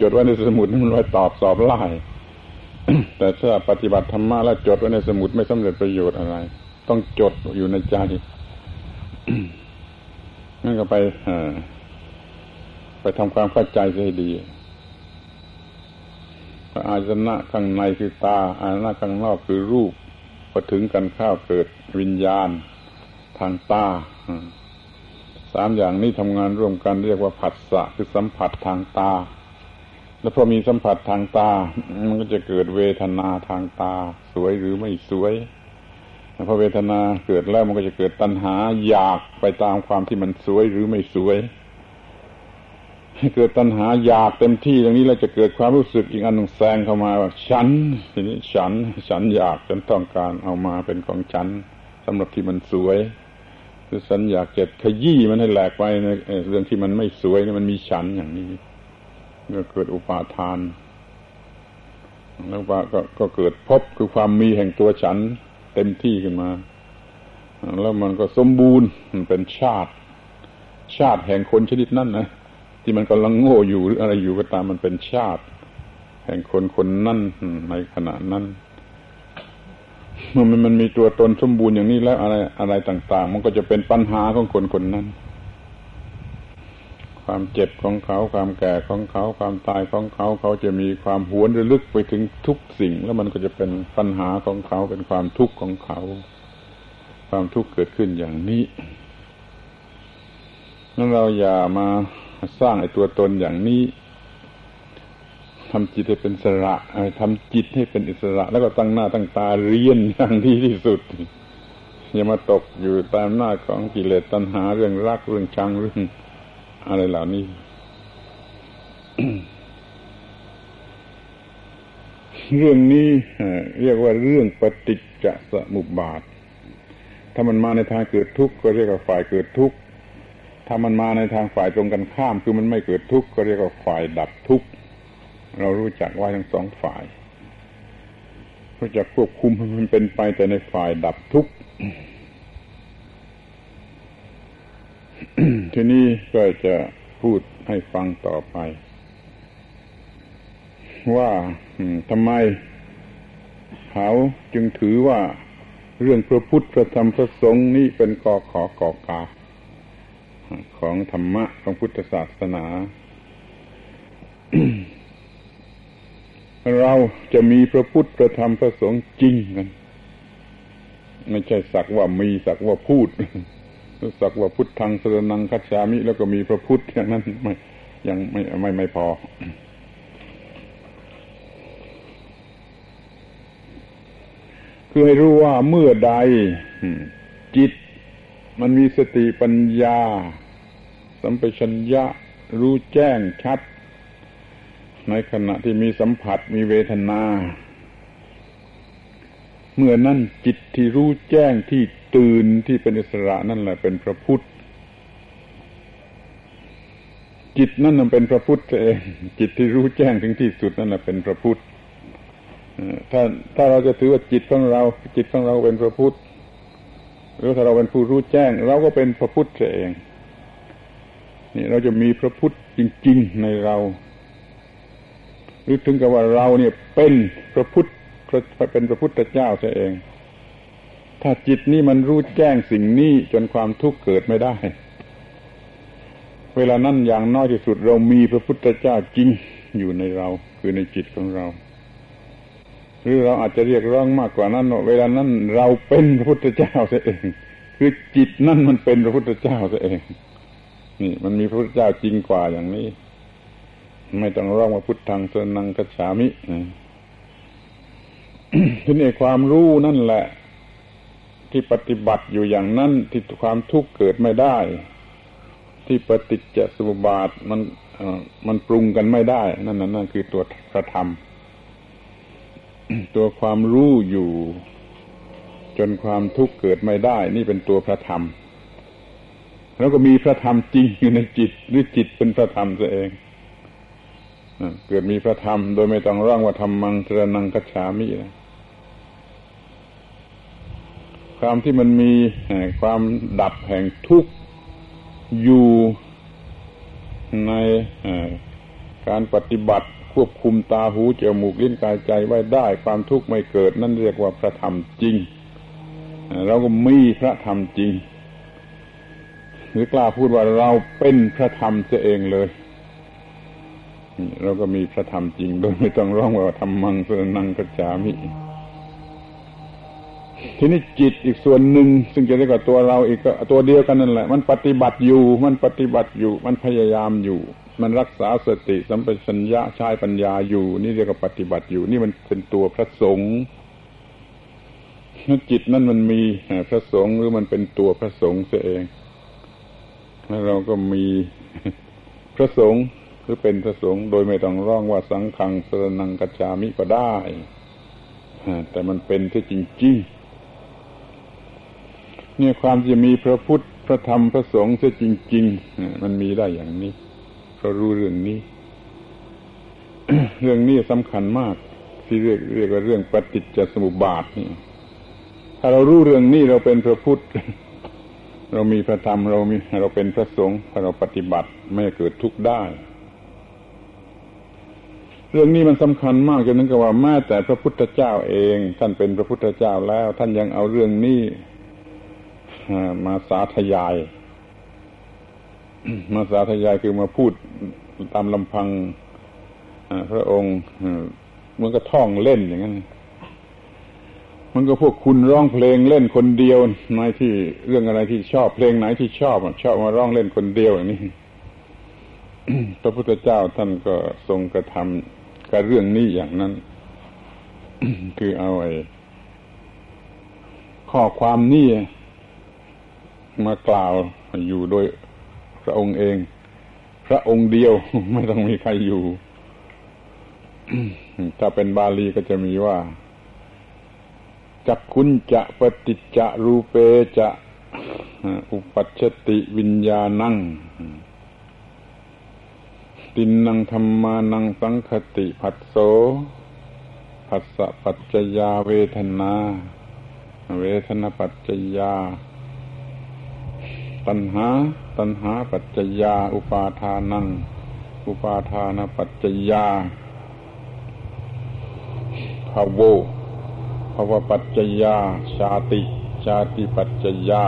จดไว้ในสมุดมันไว้ตอบสอบไล่ แต่ถ้าปฏิบัติธรรมะแล้วจดไว้ในสมุดไม่สำเร็จประโยชน์อะไร ต้องจดอยู่ในใจนั่นก็ไปไปทำความเข้าใจให้ดีอาจนะข้างในคือตา อาจนะข้างนอกคือรูปพอถึงกันข้าวเกิดวิญญาณ ทางตาสามอย่างนี้ทำงานร่วมกันเรียกว่าผัสสะคือสัมผัสทางตา แล้วพอมีสัมผัสทางตา มันก็จะเกิดเวทนาทางตา สวยหรือไม่สวยพอเวทนาเกิดแล้วมันก็จะเกิดตัณหาอยากไปตามความที่มันสวยหรือไม่สวย ให้เกิดตัณหาอยากเต็มที่อย่างนี้แล้วจะเกิดความรู้สึกอีกอันหนึ่งแซงเข้ามาว่าฉันทีนี้ฉัน ฉันอยากฉันต้องการเอามาเป็นของฉันสำหรับที่มันสวยคือฉันอยากจะขยี้มันให้แหลกไปในเรื่องที่มันไม่สวยนี่มันมีฉันอย่างนี้ ก็เกิดอุปาทานแล้วก็ก็เกิดพบคือความมีแห่งตัวฉันเต็มที่ขึ้นมา แล้วมันก็สมบูรณ์มันเป็นชาติ ชาติแห่งคนชนิดนั้นนะที่มันกำลังโง่อยู่หรืออะไรอยู่ก็ตามมันเป็นชาติ แห่งคนคนนั่นในขณะนั้นเมื่อมันมันมีตัวตนสมบูรณ์อย่างนี้แล้วอะไรอะไรต่าง ๆ มันก็จะเป็นปัญหาของคนคนนั้น ความเจ็บของเขา ความแก่ของเขา ความตายของเขา เขาจะมีความหวนระลึกไปถึงทุกสิ่ง แล้วมันก็จะเป็นปัญหาของเขาเป็นความทุกข์ของเขา ความทุกข์เกิดขึ้นอย่างนี้นั้นเราอย่ามาสร้างไอ้ตัวตนอย่างนี้ทำจิตให้เป็นสระทำจิตให้เป็นอิสระ แล้วก็ตั้งหน้าตั้งตาเรียนอย่างที่ที่สุด อย่ามาตกอยู่ตามหน้าของกิเลสตัณหาเรื่องรักเรื่องชังเรื่อง อะไรเหล่านี้เรื่องนี้เรียกว่าเรื่องปฏิจจสมุปบาท ถ้ามันมาในทางเกิดทุกข์ก็เรียกว่าฝ่ายเกิดทุกข์ ถ้ามันมาในทางฝ่ายตรงกันข้าม คือมันไม่เกิดทุกข์ก็เรียกว่าฝ่ายดับทุกข์ เรารู้จักไว้ทั้งสองฝ่ายรู้จักควบคุมให้มันเป็นไปแต่ในฝ่ายดับทุกข์ ทีนี้ก็จะพูดให้ฟังต่อไป ว่าทำไมเขาจึงถือว่าเรื่องพระพุทธพระธรรมพระสงฆ์นี่เป็นกอขอกอกา ของธรรมะของพุทธศาสนา เราจะมีพระพุทธพระธรรมพระสงฆ์จริงกันไม่ใช่สักว่ามีสักว่าพูด สักว่าพุทธังสรนังคัจฉามิ แล้วก็มีพระพุทธอย่างนั้นไม่ยังไม่ไม่ไม่พอ คือให้รู้ว่าเมื่อใดจิต มันมีสติปัญญา สัมปชัญญะรู้แจ้งชัด ในขณะที่มีสัมผัสมีเวทนา เมื่อนั่นจิตที่รู้แจ้งที่ตื่นที่เป็นอิสระนั่นแหละเป็นพระพุทธ จิตนั่นเป็นพระพุทธเองจิตที่รู้แจ้งถึงที่สุดนั่นแหละเป็นพระพุทธถ้าถ้าเราจะถือว่าจิตของเรา จิตของเราเป็นพระพุทธหรือถ้าเราเป็นผู้รู้แจ้ง เราก็เป็นพระพุทธเองนี่เราจะมีพระพุทธจริง ๆ ในเรา หรือถึงกับว่าเราเนี่ยเป็นพระพุทธ เป็นพระพุทธเจ้าเอง ถ้าจิตนี้มันรู้แจ้งสิ่งนี้จนความทุกข์เกิดไม่ได้ เวลานั้นอย่างน้อยที่สุดเรามีพระพุทธเจ้าจริงอยู่ในเรา คือในจิตของเรา หรือเราอาจจะเรียกร้องมากกว่านั้นเวลานั้นเราเป็นพระพุทธเจ้าเอง คือจิตนั่นมันเป็นพระพุทธเจ้าเอง นี่ มันมีพระพุทธเจ้าจริงกว่าอย่างนี้ ไม่ต้องร้องว่าพุทธังสนังกัจฉามิ ทีนี้ความรู้นั่นแหละ ที่ปฏิบัติอยู่อย่างนั้นที่ความทุกข์เกิดไม่ได้ ที่ปฏิจจสมุปบาทมันมันปรุงกันไม่ได้ นั่นนั่นคือตัวพระธรรมตัวความรู้อยู่ จนความทุกข์เกิดไม่ได้ นี่เป็นตัวพระธรรม แล้วก็มีพระธรรมจริงอยู่ในจิต หรือจิตเป็นพระธรรมซะเองเกิดมีพระธรรม โดยไม่ต้องร่างว่าธรรมังสรนังกัจฉามินะ ความที่มันมีความดับแห่งทุกข์อยู่ในการปฏิบัติควบคุมตาหูจมูกลิ้นกายใจไว้ได้ ความทุกข์ไม่เกิด นั่นเรียกว่าพระธรรมจริงเราก็มีพระธรรมจริง หรือกล้าพูดว่าเราเป็นพระธรรมเสียเองเลยเราก็มีพระธรรมจริงโดยไม่ต้องร้องว่าธรรมังสนังกัจจามิ ทีนี้จิตอีกส่วนหนึ่ง ซึ่งจะเรียกว่าตัวเราอีกก็ตัวเดียวกันนั่นแหละ มันปฏิบัติอยู่ มันปฏิบัติอยู่ มันพยายามอยู่ มันรักษาสติสัมปชัญญะใช้ปัญญาอยู่ นี่เรียกว่าปฏิบัติอยู่ นี่มันเป็นตัวพระสงฆ์จิตนั่นมันมีพระสงฆ์หรือมันเป็นตัวพระสงฆ์เสียเองแล้วเราก็มีพระสงฆ์หรือเป็นพระสงฆ์โดยไม่ต้องร้องว่าสังฆังสรนังกัจจามิก็ได้แต่มันเป็นที่จริงๆ นี่ยความจะมีพระพุทธพระธรรมพระสงฆ์เสียจริง ๆ มันมีได้อย่างนี้เพราะรู้เรื่องนี้ เรื่องนี้สำคัญมาก ที่เรียกเรียกว่าเรื่องปฏิจจสมุปบาทนี่ ถ้าเรารู้เรื่องนี้เราเป็นพระพุทธ เรามีพระธรรมเรามีเราเป็นพระสงฆ์ถ้าเราปฏิบัติไม่เกิดทุกข์ได้ เรื่องนี้มันสำคัญมากจนนึกว่าแม้แต่พระพุทธเจ้าเอง ท่านเป็นพระพุทธเจ้าแล้ว ท่านยังเอาเรื่องนี้ มาสาธยาย มาสาธยายคือมาพูดตามลำพังพระองค์มันก็ท่องเล่นอย่างนั้นมันก็พวกคุณร้องเพลงเล่นคนเดียวในที่เรื่องอะไรที่ชอบเพลงไหนที่ชอบชอบมาร้องเล่นคนเดียวอย่างนี้พระพุทธเจ้าท่านก็ทรงกระทำกับเรื่องนี้อย่างนั้น คือเอาไอ้ข้อความนี้ มากล่าวอยู่โดยพระองค์เอง พระองค์เดียวไม่ต้องมีใครอยู่ ถ้าเป็นบาลีก็จะมีว่าจักคุณจะปฏิจจรูเปจะอุปัชติวิญญาณัง ตินนังธรรมานังสังคติผัสโสผัสสะปัจจยาเวทนา เวทนาปัจจยา ตัณหา ตัณหาปัจจยา อุปาทานัง อุปาทานปัจจยาภาโวภาวปัจจยา ชาติ ชาติปัจจยา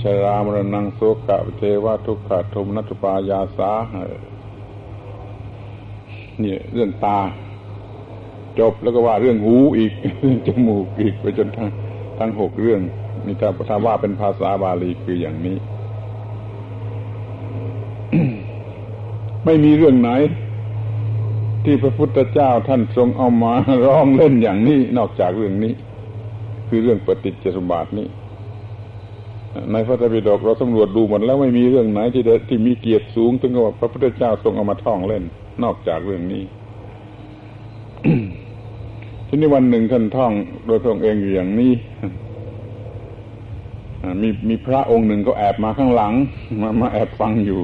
ชรามรณังโสกะเทวทุกขะทุมนัตปายาสาเนี่ยเรื่องตา จบแล้วก็ว่าเรื่องหูอีก เรื่องจมูกอีกไปจนทั้งทั้งหกเรื่อง นี่ถ้าถ้าว่าเป็นภาษาบาลีคืออย่างนี้ ไม่มีเรื่องไหน ที่พระพุทธเจ้าท่านทรงเอามาร้องเล่นอย่างนี้ นอกจากเรื่องนี้ คือเรื่องปฏิจจสมบัตินี้ในพระไตรปิฎกเราสำรวจดูหมดแล้วไม่มีเรื่องไหนที่ที่มีเกียรติสูงถึงกับพระพุทธเจ้าทรงเอามาท่องเล่น นอกจากเรื่องนี้ทีนี้วันหนึ่งท่านท่องโดยพระองค์เองอยู่อย่างนี้ มีมีพระองค์หนึ่งก็แอบมาข้างหลัง มามาแอบฟังอยู่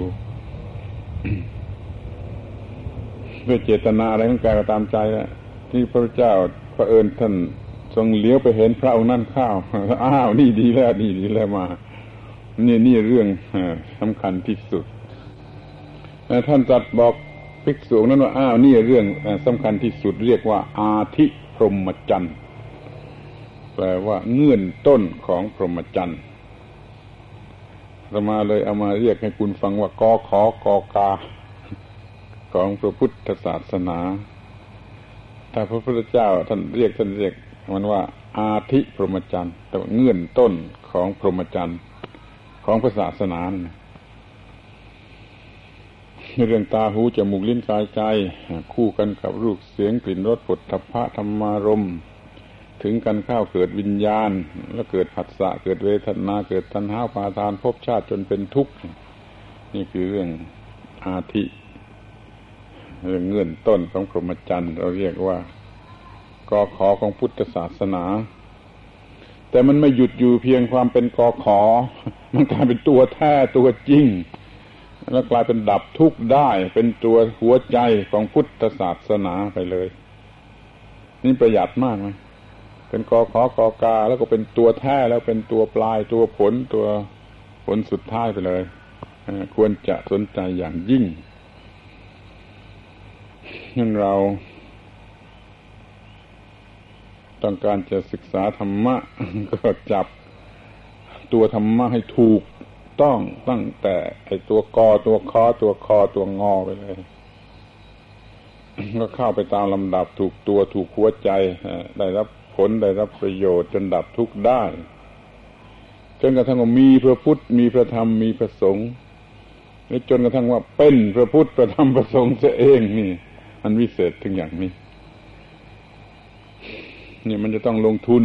ด้วยเจตนาอะไรของแกก็ตามใจะที่พระเจ้าพระเอิญท่านทรงเลี้ยวไปเห็นพระองค์นั่นข้าวอ้าวนี่ดีแล้วนี่ดีแล้วมานี่นี่เรื่องสำคัญที่สุดท่านจัดบอกภิกษุนั้นว่าอ้าวนี่เรื่องสำคัญที่สุดเรียกว่า อาทิพรหมจรรย์แปลว่าเงื่อนต้นของพรหมจรรย์ เรามาเลยเอามาเรียกให้คุณฟังว่ากอขอกอกา ของพระพุทธศาสนา ถ้าพระพุทธเจ้าท่านเรียกท่านเรียกมันว่า อาทิพรหมจรรย์แต่เงื่อนต้นของพรหมจรรย์ของพระศาสนาในเรื่องตาหูจมูกลิ้นกายใจ คู่กันกับรูปเสียงกลิ่นรสผลทพะธรรมารม ถึงกันข้าวเกิดวิญญาณ แล้วเกิดผัสสะเกิดเวทนาเกิดตัณหาปาทานภพชาติจนเป็นทุกข์ นี่คือเรื่องอาทิเรื่องเงื่อนต้นของพรหมจรรย์ เราเรียกว่ากอขอของพุทธศาสนา แต่มันไม่หยุดอยู่เพียงความเป็นกอขอ มันกลายเป็นตัวแท้ตัวจริง แล้วกลายเป็นดับทุกข์ได้ เป็นตัวหัวใจของพุทธศาสนาไปเลย นี่ประหยัดมากไหม เป็นกอขอกอกา แล้วก็เป็นตัวแท้แล้วเป็นตัวปลายตัวผลตัวผลสุดท้ายไปเลยควรจะสนใจอย่างยิ่งนั่นเราต้องการจะศึกษาธรรมะ ก็จับตัวธรรมะให้ถูกต้องตั้งแต่ไอตัวกอตัวคอตัวคอตัวงอไปเลย ก็เข้าไปตามลำดับถูกตัวถูกหัวใจได้รับ ลได้รับประโยชน์จนดับทุกข์ได้จนกระทั่งว่ามีพระพุทธมีพระธรรมมีพระสงฆ์และจนกระทั่งว่าเป็นพระพุทธพระธรรมพระสงฆ์เสียเองนี่ มันวิเศษถึงอย่างนี้นี่มันจะต้องลงทุน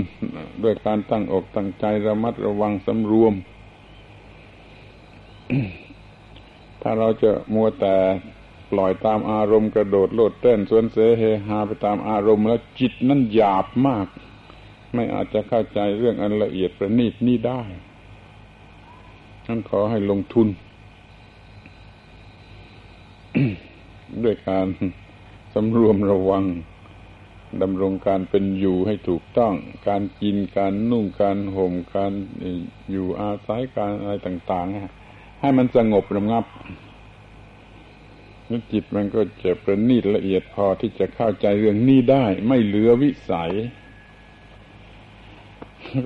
ด้วยการตั้งอกตั้งใจระมัดระวังสำรวม ถ้าเราจะมัวแต่ ล่อยตามอารมณ์กระโดดโลดเต้นสวนเสเฮฮาไปตามอารมณ์แล้วจิตนั้นหยาบมาก ไม่อาจจะเข้าใจเรื่องอันละเอียดประณีตนี้ได้นั้นขอให้ลงทุน ด้วยการสำรวมระวังดำรงการเป็นอยู่ให้ถูกต้อง การกินการนุ่งการห่มการอยู่อาศัยการอะไรต่าง ๆ ให้มันสงบระงับ แล้วจิตมันก็จะประณีตละเอียดพอที่จะเข้าใจเรื่องนี้ได้ ไม่เหลือวิสัย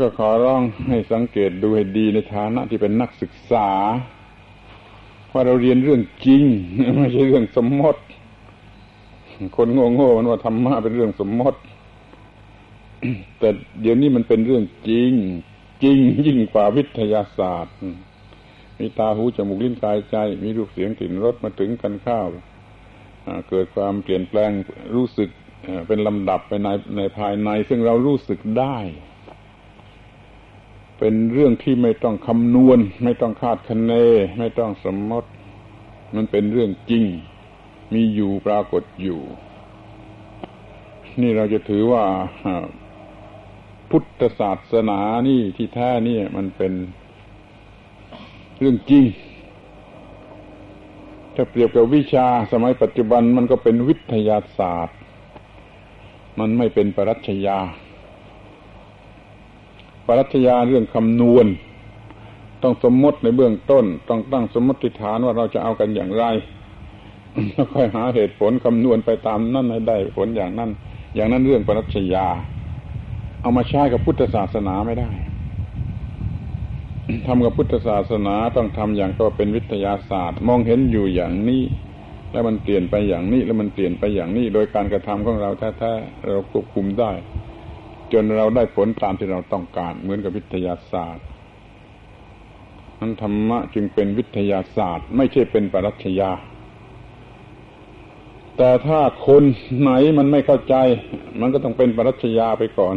ก็ขอร้องให้สังเกตดูให้ดีในฐานะที่เป็นนักศึกษาว่าเราเรียนเรื่องจริง ไม่ใช่เรื่องสมมติ คนโง่ๆมันว่าธรรมะเป็นเรื่องสมมติ แต่เดี๋ยวนี้มันเป็นเรื่องจริง จริงยิ่งกว่าวิทยาศาสตร์ มีตาหูจมูกลิ้นกายใจ มีรูปเสียงกลิ่นรสมาถึงกันข้าวเกิดความเปลี่ยนแปลงรู้สึกเป็นลำดับไปในในภายใน ซึ่งเรารู้สึกได้ เป็นเรื่องที่ไม่ต้องคำนวณ ไม่ต้องคาดคะเน ไม่ต้องสมมติ มันเป็นเรื่องจริง มีอยู่ปรากฏอยู่ นี่เราจะถือว่าพุทธศาสนานี่ที่แท้นี่มันเป็น เรื่องจริง ถ้าเปรียบกับวิชาสมัยปัจจุบันมันก็เป็นวิทยาศาสตร์ มันไม่เป็นปรัชญาปรัชญาเรื่องคำนวณ ต้องสมมติในเบื้องต้น ต้องตั้งสมมติฐานว่าเราจะเอากันอย่างไรแล้วค่อยหาเหตุผลคำนวณไปตามนั่นให้ได้ผลอย่างนั้น อย่างนั้นเรื่องปรัชญา เอามาใช้กับพุทธศาสนาไม่ได้ ทำกับพุทธศาสนาต้องทำอย่างก็เป็นวิทยาศาสตร์ มองเห็นอยู่อย่างนี้ แล้วมันเปลี่ยนไปอย่างนี้ แล้วมันเปลี่ยนไปอย่างนี้ โดยการกระทำของเราแท้ๆเราควบคุมได้ จนเราได้ผลตามที่เราต้องการ เหมือนกับวิทยาศาสตร์นั้นธรรมะจึงเป็นวิทยาศาสตร์ ไม่ใช่เป็นปรัชญาแต่ถ้าคนไหนมันไม่เข้าใจ มันก็ต้องเป็นปรัชญาไปก่อน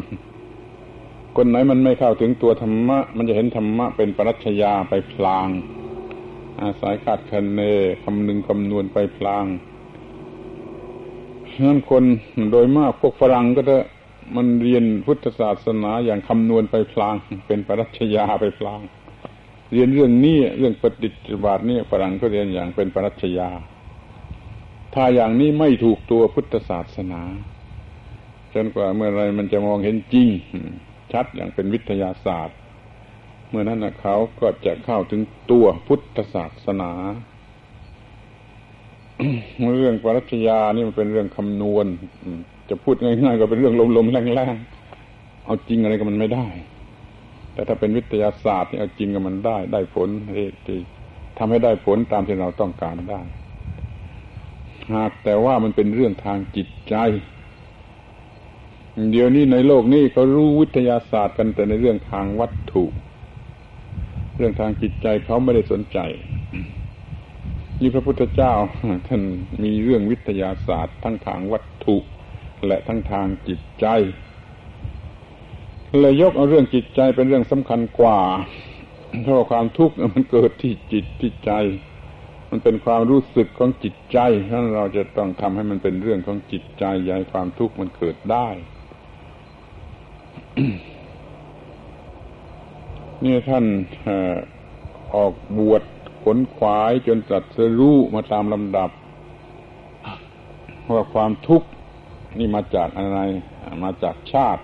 คนไหนมันไม่เข้าถึงตัวธรรมะ มันจะเห็นธรรมะเป็นปรัชญาไปพลาง อาศัยคาดคะเนคำนึงคำนวณไปพลางฉะนั้นคนโดยมากพวกฝรั่งก็จะมันเรียนพุทธศาสนาอย่างคำนวณไปพลาง เป็นปรัชญาไปพลาง เรียนเรื่องนี้เรื่องปฏิจจบาทนี่ฝรั่งก็เรียนอย่างเป็นปรัชญา ถ้าอย่างนี้ไม่ถูกตัวพุทธศาสนาจนกว่าเมื่อไรมันจะมองเห็นจริง ชัดอย่างเป็นวิทยาศาสตร์ เมื่อนั้นนะเขาก็จะเข้าถึงตัวพุทธศาสนา เรื่องปรัชญานี่มันเป็นเรื่องคำนวณจะพูดง่ายๆก็เป็นเรื่องลมๆแรงๆเอาจริงอะไรก็มันไม่ได้ แต่ถ้าเป็นวิทยาศาสตร์นี่เอาจริงกับมันได้ ได้ผลที่ทำให้ได้ผลตามที่เราต้องการได้ หากแต่ว่ามันเป็นเรื่องทางจิตใจ เดี๋ยวนี้ในโลกนี้เขารู้วิทยาศาสตร์กันแต่ในเรื่องทางวัตถุ เรื่องทางจิตใจเขาไม่ได้สนใจนี่พระพุทธเจ้าท่านมีเรื่องวิทยาศาสตร์ ทั้งทางวัตถุ และทั้งทางจิตใจเลยยกเอาเรื่องจิตใจเป็นเรื่องสำคัญกว่า เพราะความทุกข์มันเกิดที่จิตที่ใจ มันเป็นความรู้สึกของจิตใจฉะนั้นเราจะต้องทำให้มันเป็นเรื่องของจิตใจยาให้ความทุกข์มันเกิดได้ นี่ท่านออกบวชขนขวายจนตรัสรู้มาตามลำดับว่าความทุกข์นี่มาจากอะไร มาจากชาติ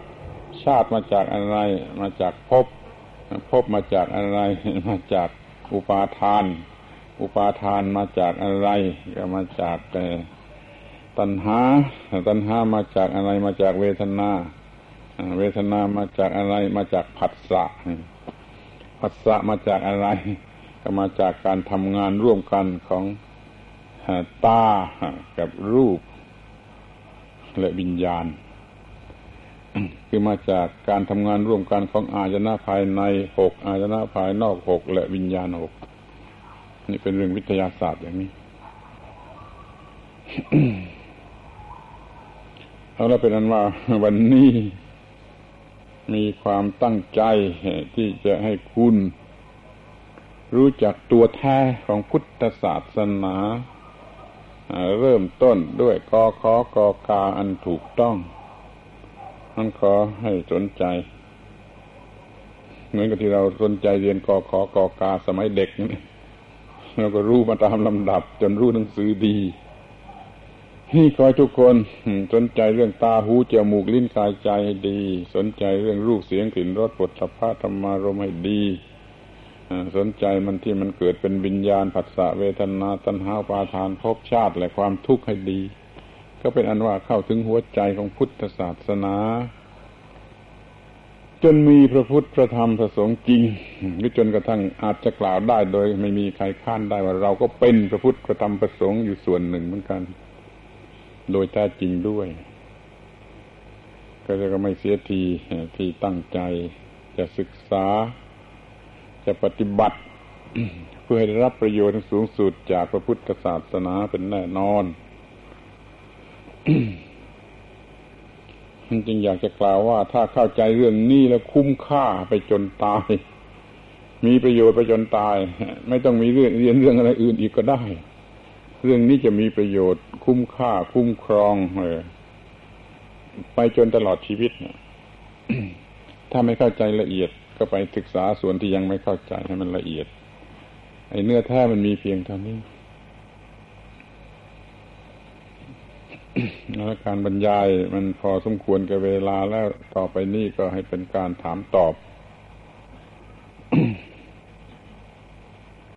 ชาติมาจากอะไร มาจากภพภพมาจากอะไร มาจากอุปาทาน อุปาทานมาจากอะไร ก็มาจากตัณหา ตัณหามาจากอะไร มาจากเวทนา เวทนามาจากอะไรมาจากผัสสะผัสสะมาจากอะไร ก็มาจากการทำงานร่วมกันของตากับรูป และวิญญาณ คือมาจากการทำงานร่วมกันของอายนะภายในหกอายนะภายนอกหกและวิญญาณหกนี่เป็นเรื่องวิทยาศาสตร์อย่างนี้เอาละเป็นอันว่าวันนี้ มีความตั้งใจที่จะให้คุณ รู้จักตัวแท้ของพุทธศาสนา เริ่มต้นด้วยกอขอกอกาอันถูกต้องนั่นขอให้สนใจ เหมือนกับที่เราสนใจเรียนกอขอกอกาสมัยเด็กนี่เราก็รู้มาตามลำดับจนรู้หนังสือดี นี่ขอทุกคนสนใจเรื่องตาหูจมูกลิ้นกายใจให้ดี สนใจเรื่องรูปเสียงกลิ่นรสปุถะพะธรรมารมให้ดีสนใจมันที่มันเกิดเป็นวิญญาณผัสสะเวทนาตัณหาปาทานภพชาติและความทุกข์ให้ดี ก็เป็นอันว่าเข้าถึงหัวใจของพุทธศาสนา จนมีพระพุทธพระธรรมพระสงฆ์จริงหรือจนกระทั่งอาจจะกล่าวได้โดย ไม่มีใครค้านได้ว่าเราก็เป็นพระพุทธพระธรรมพระสงฆ์อยู่ส่วนหนึ่งเหมือนกัน โดยแท้จริงด้วย ก็จะไม่เสียทีที่ตั้งใจจะศึกษา จะปฏิบัติ เพื่อให้ได้รับประโยชน์สูงสุดจากพระพุทธศาสนาเป็นแน่นอนจริงอยากจะกล่าวว่าถ้าเข้าใจเรื่องนี้แล้วคุ้มค่าไปจนตาย มีประโยชน์ไปจนตาย ไม่ต้องมีเรื่องเรียนเรื่องอะไรอื่นอีกก็ได้ เรื่องนี้จะมีประโยชน์คุ้มค่าคุ้มครองเออไปจนตลอดชีวิตเนี่ยถ้าไม่เข้าใจละเอียดก็ไปศึกษาส่วนที่ยังไม่เข้าใจให้มันละเอียด ไอ้เนื้อแท้มันมีเพียงเท่านี้แล้วการบรรยายมันพอสมควรกับเวลาแล้วต่อไปนี้ก็ให้เป็นการถามตอบ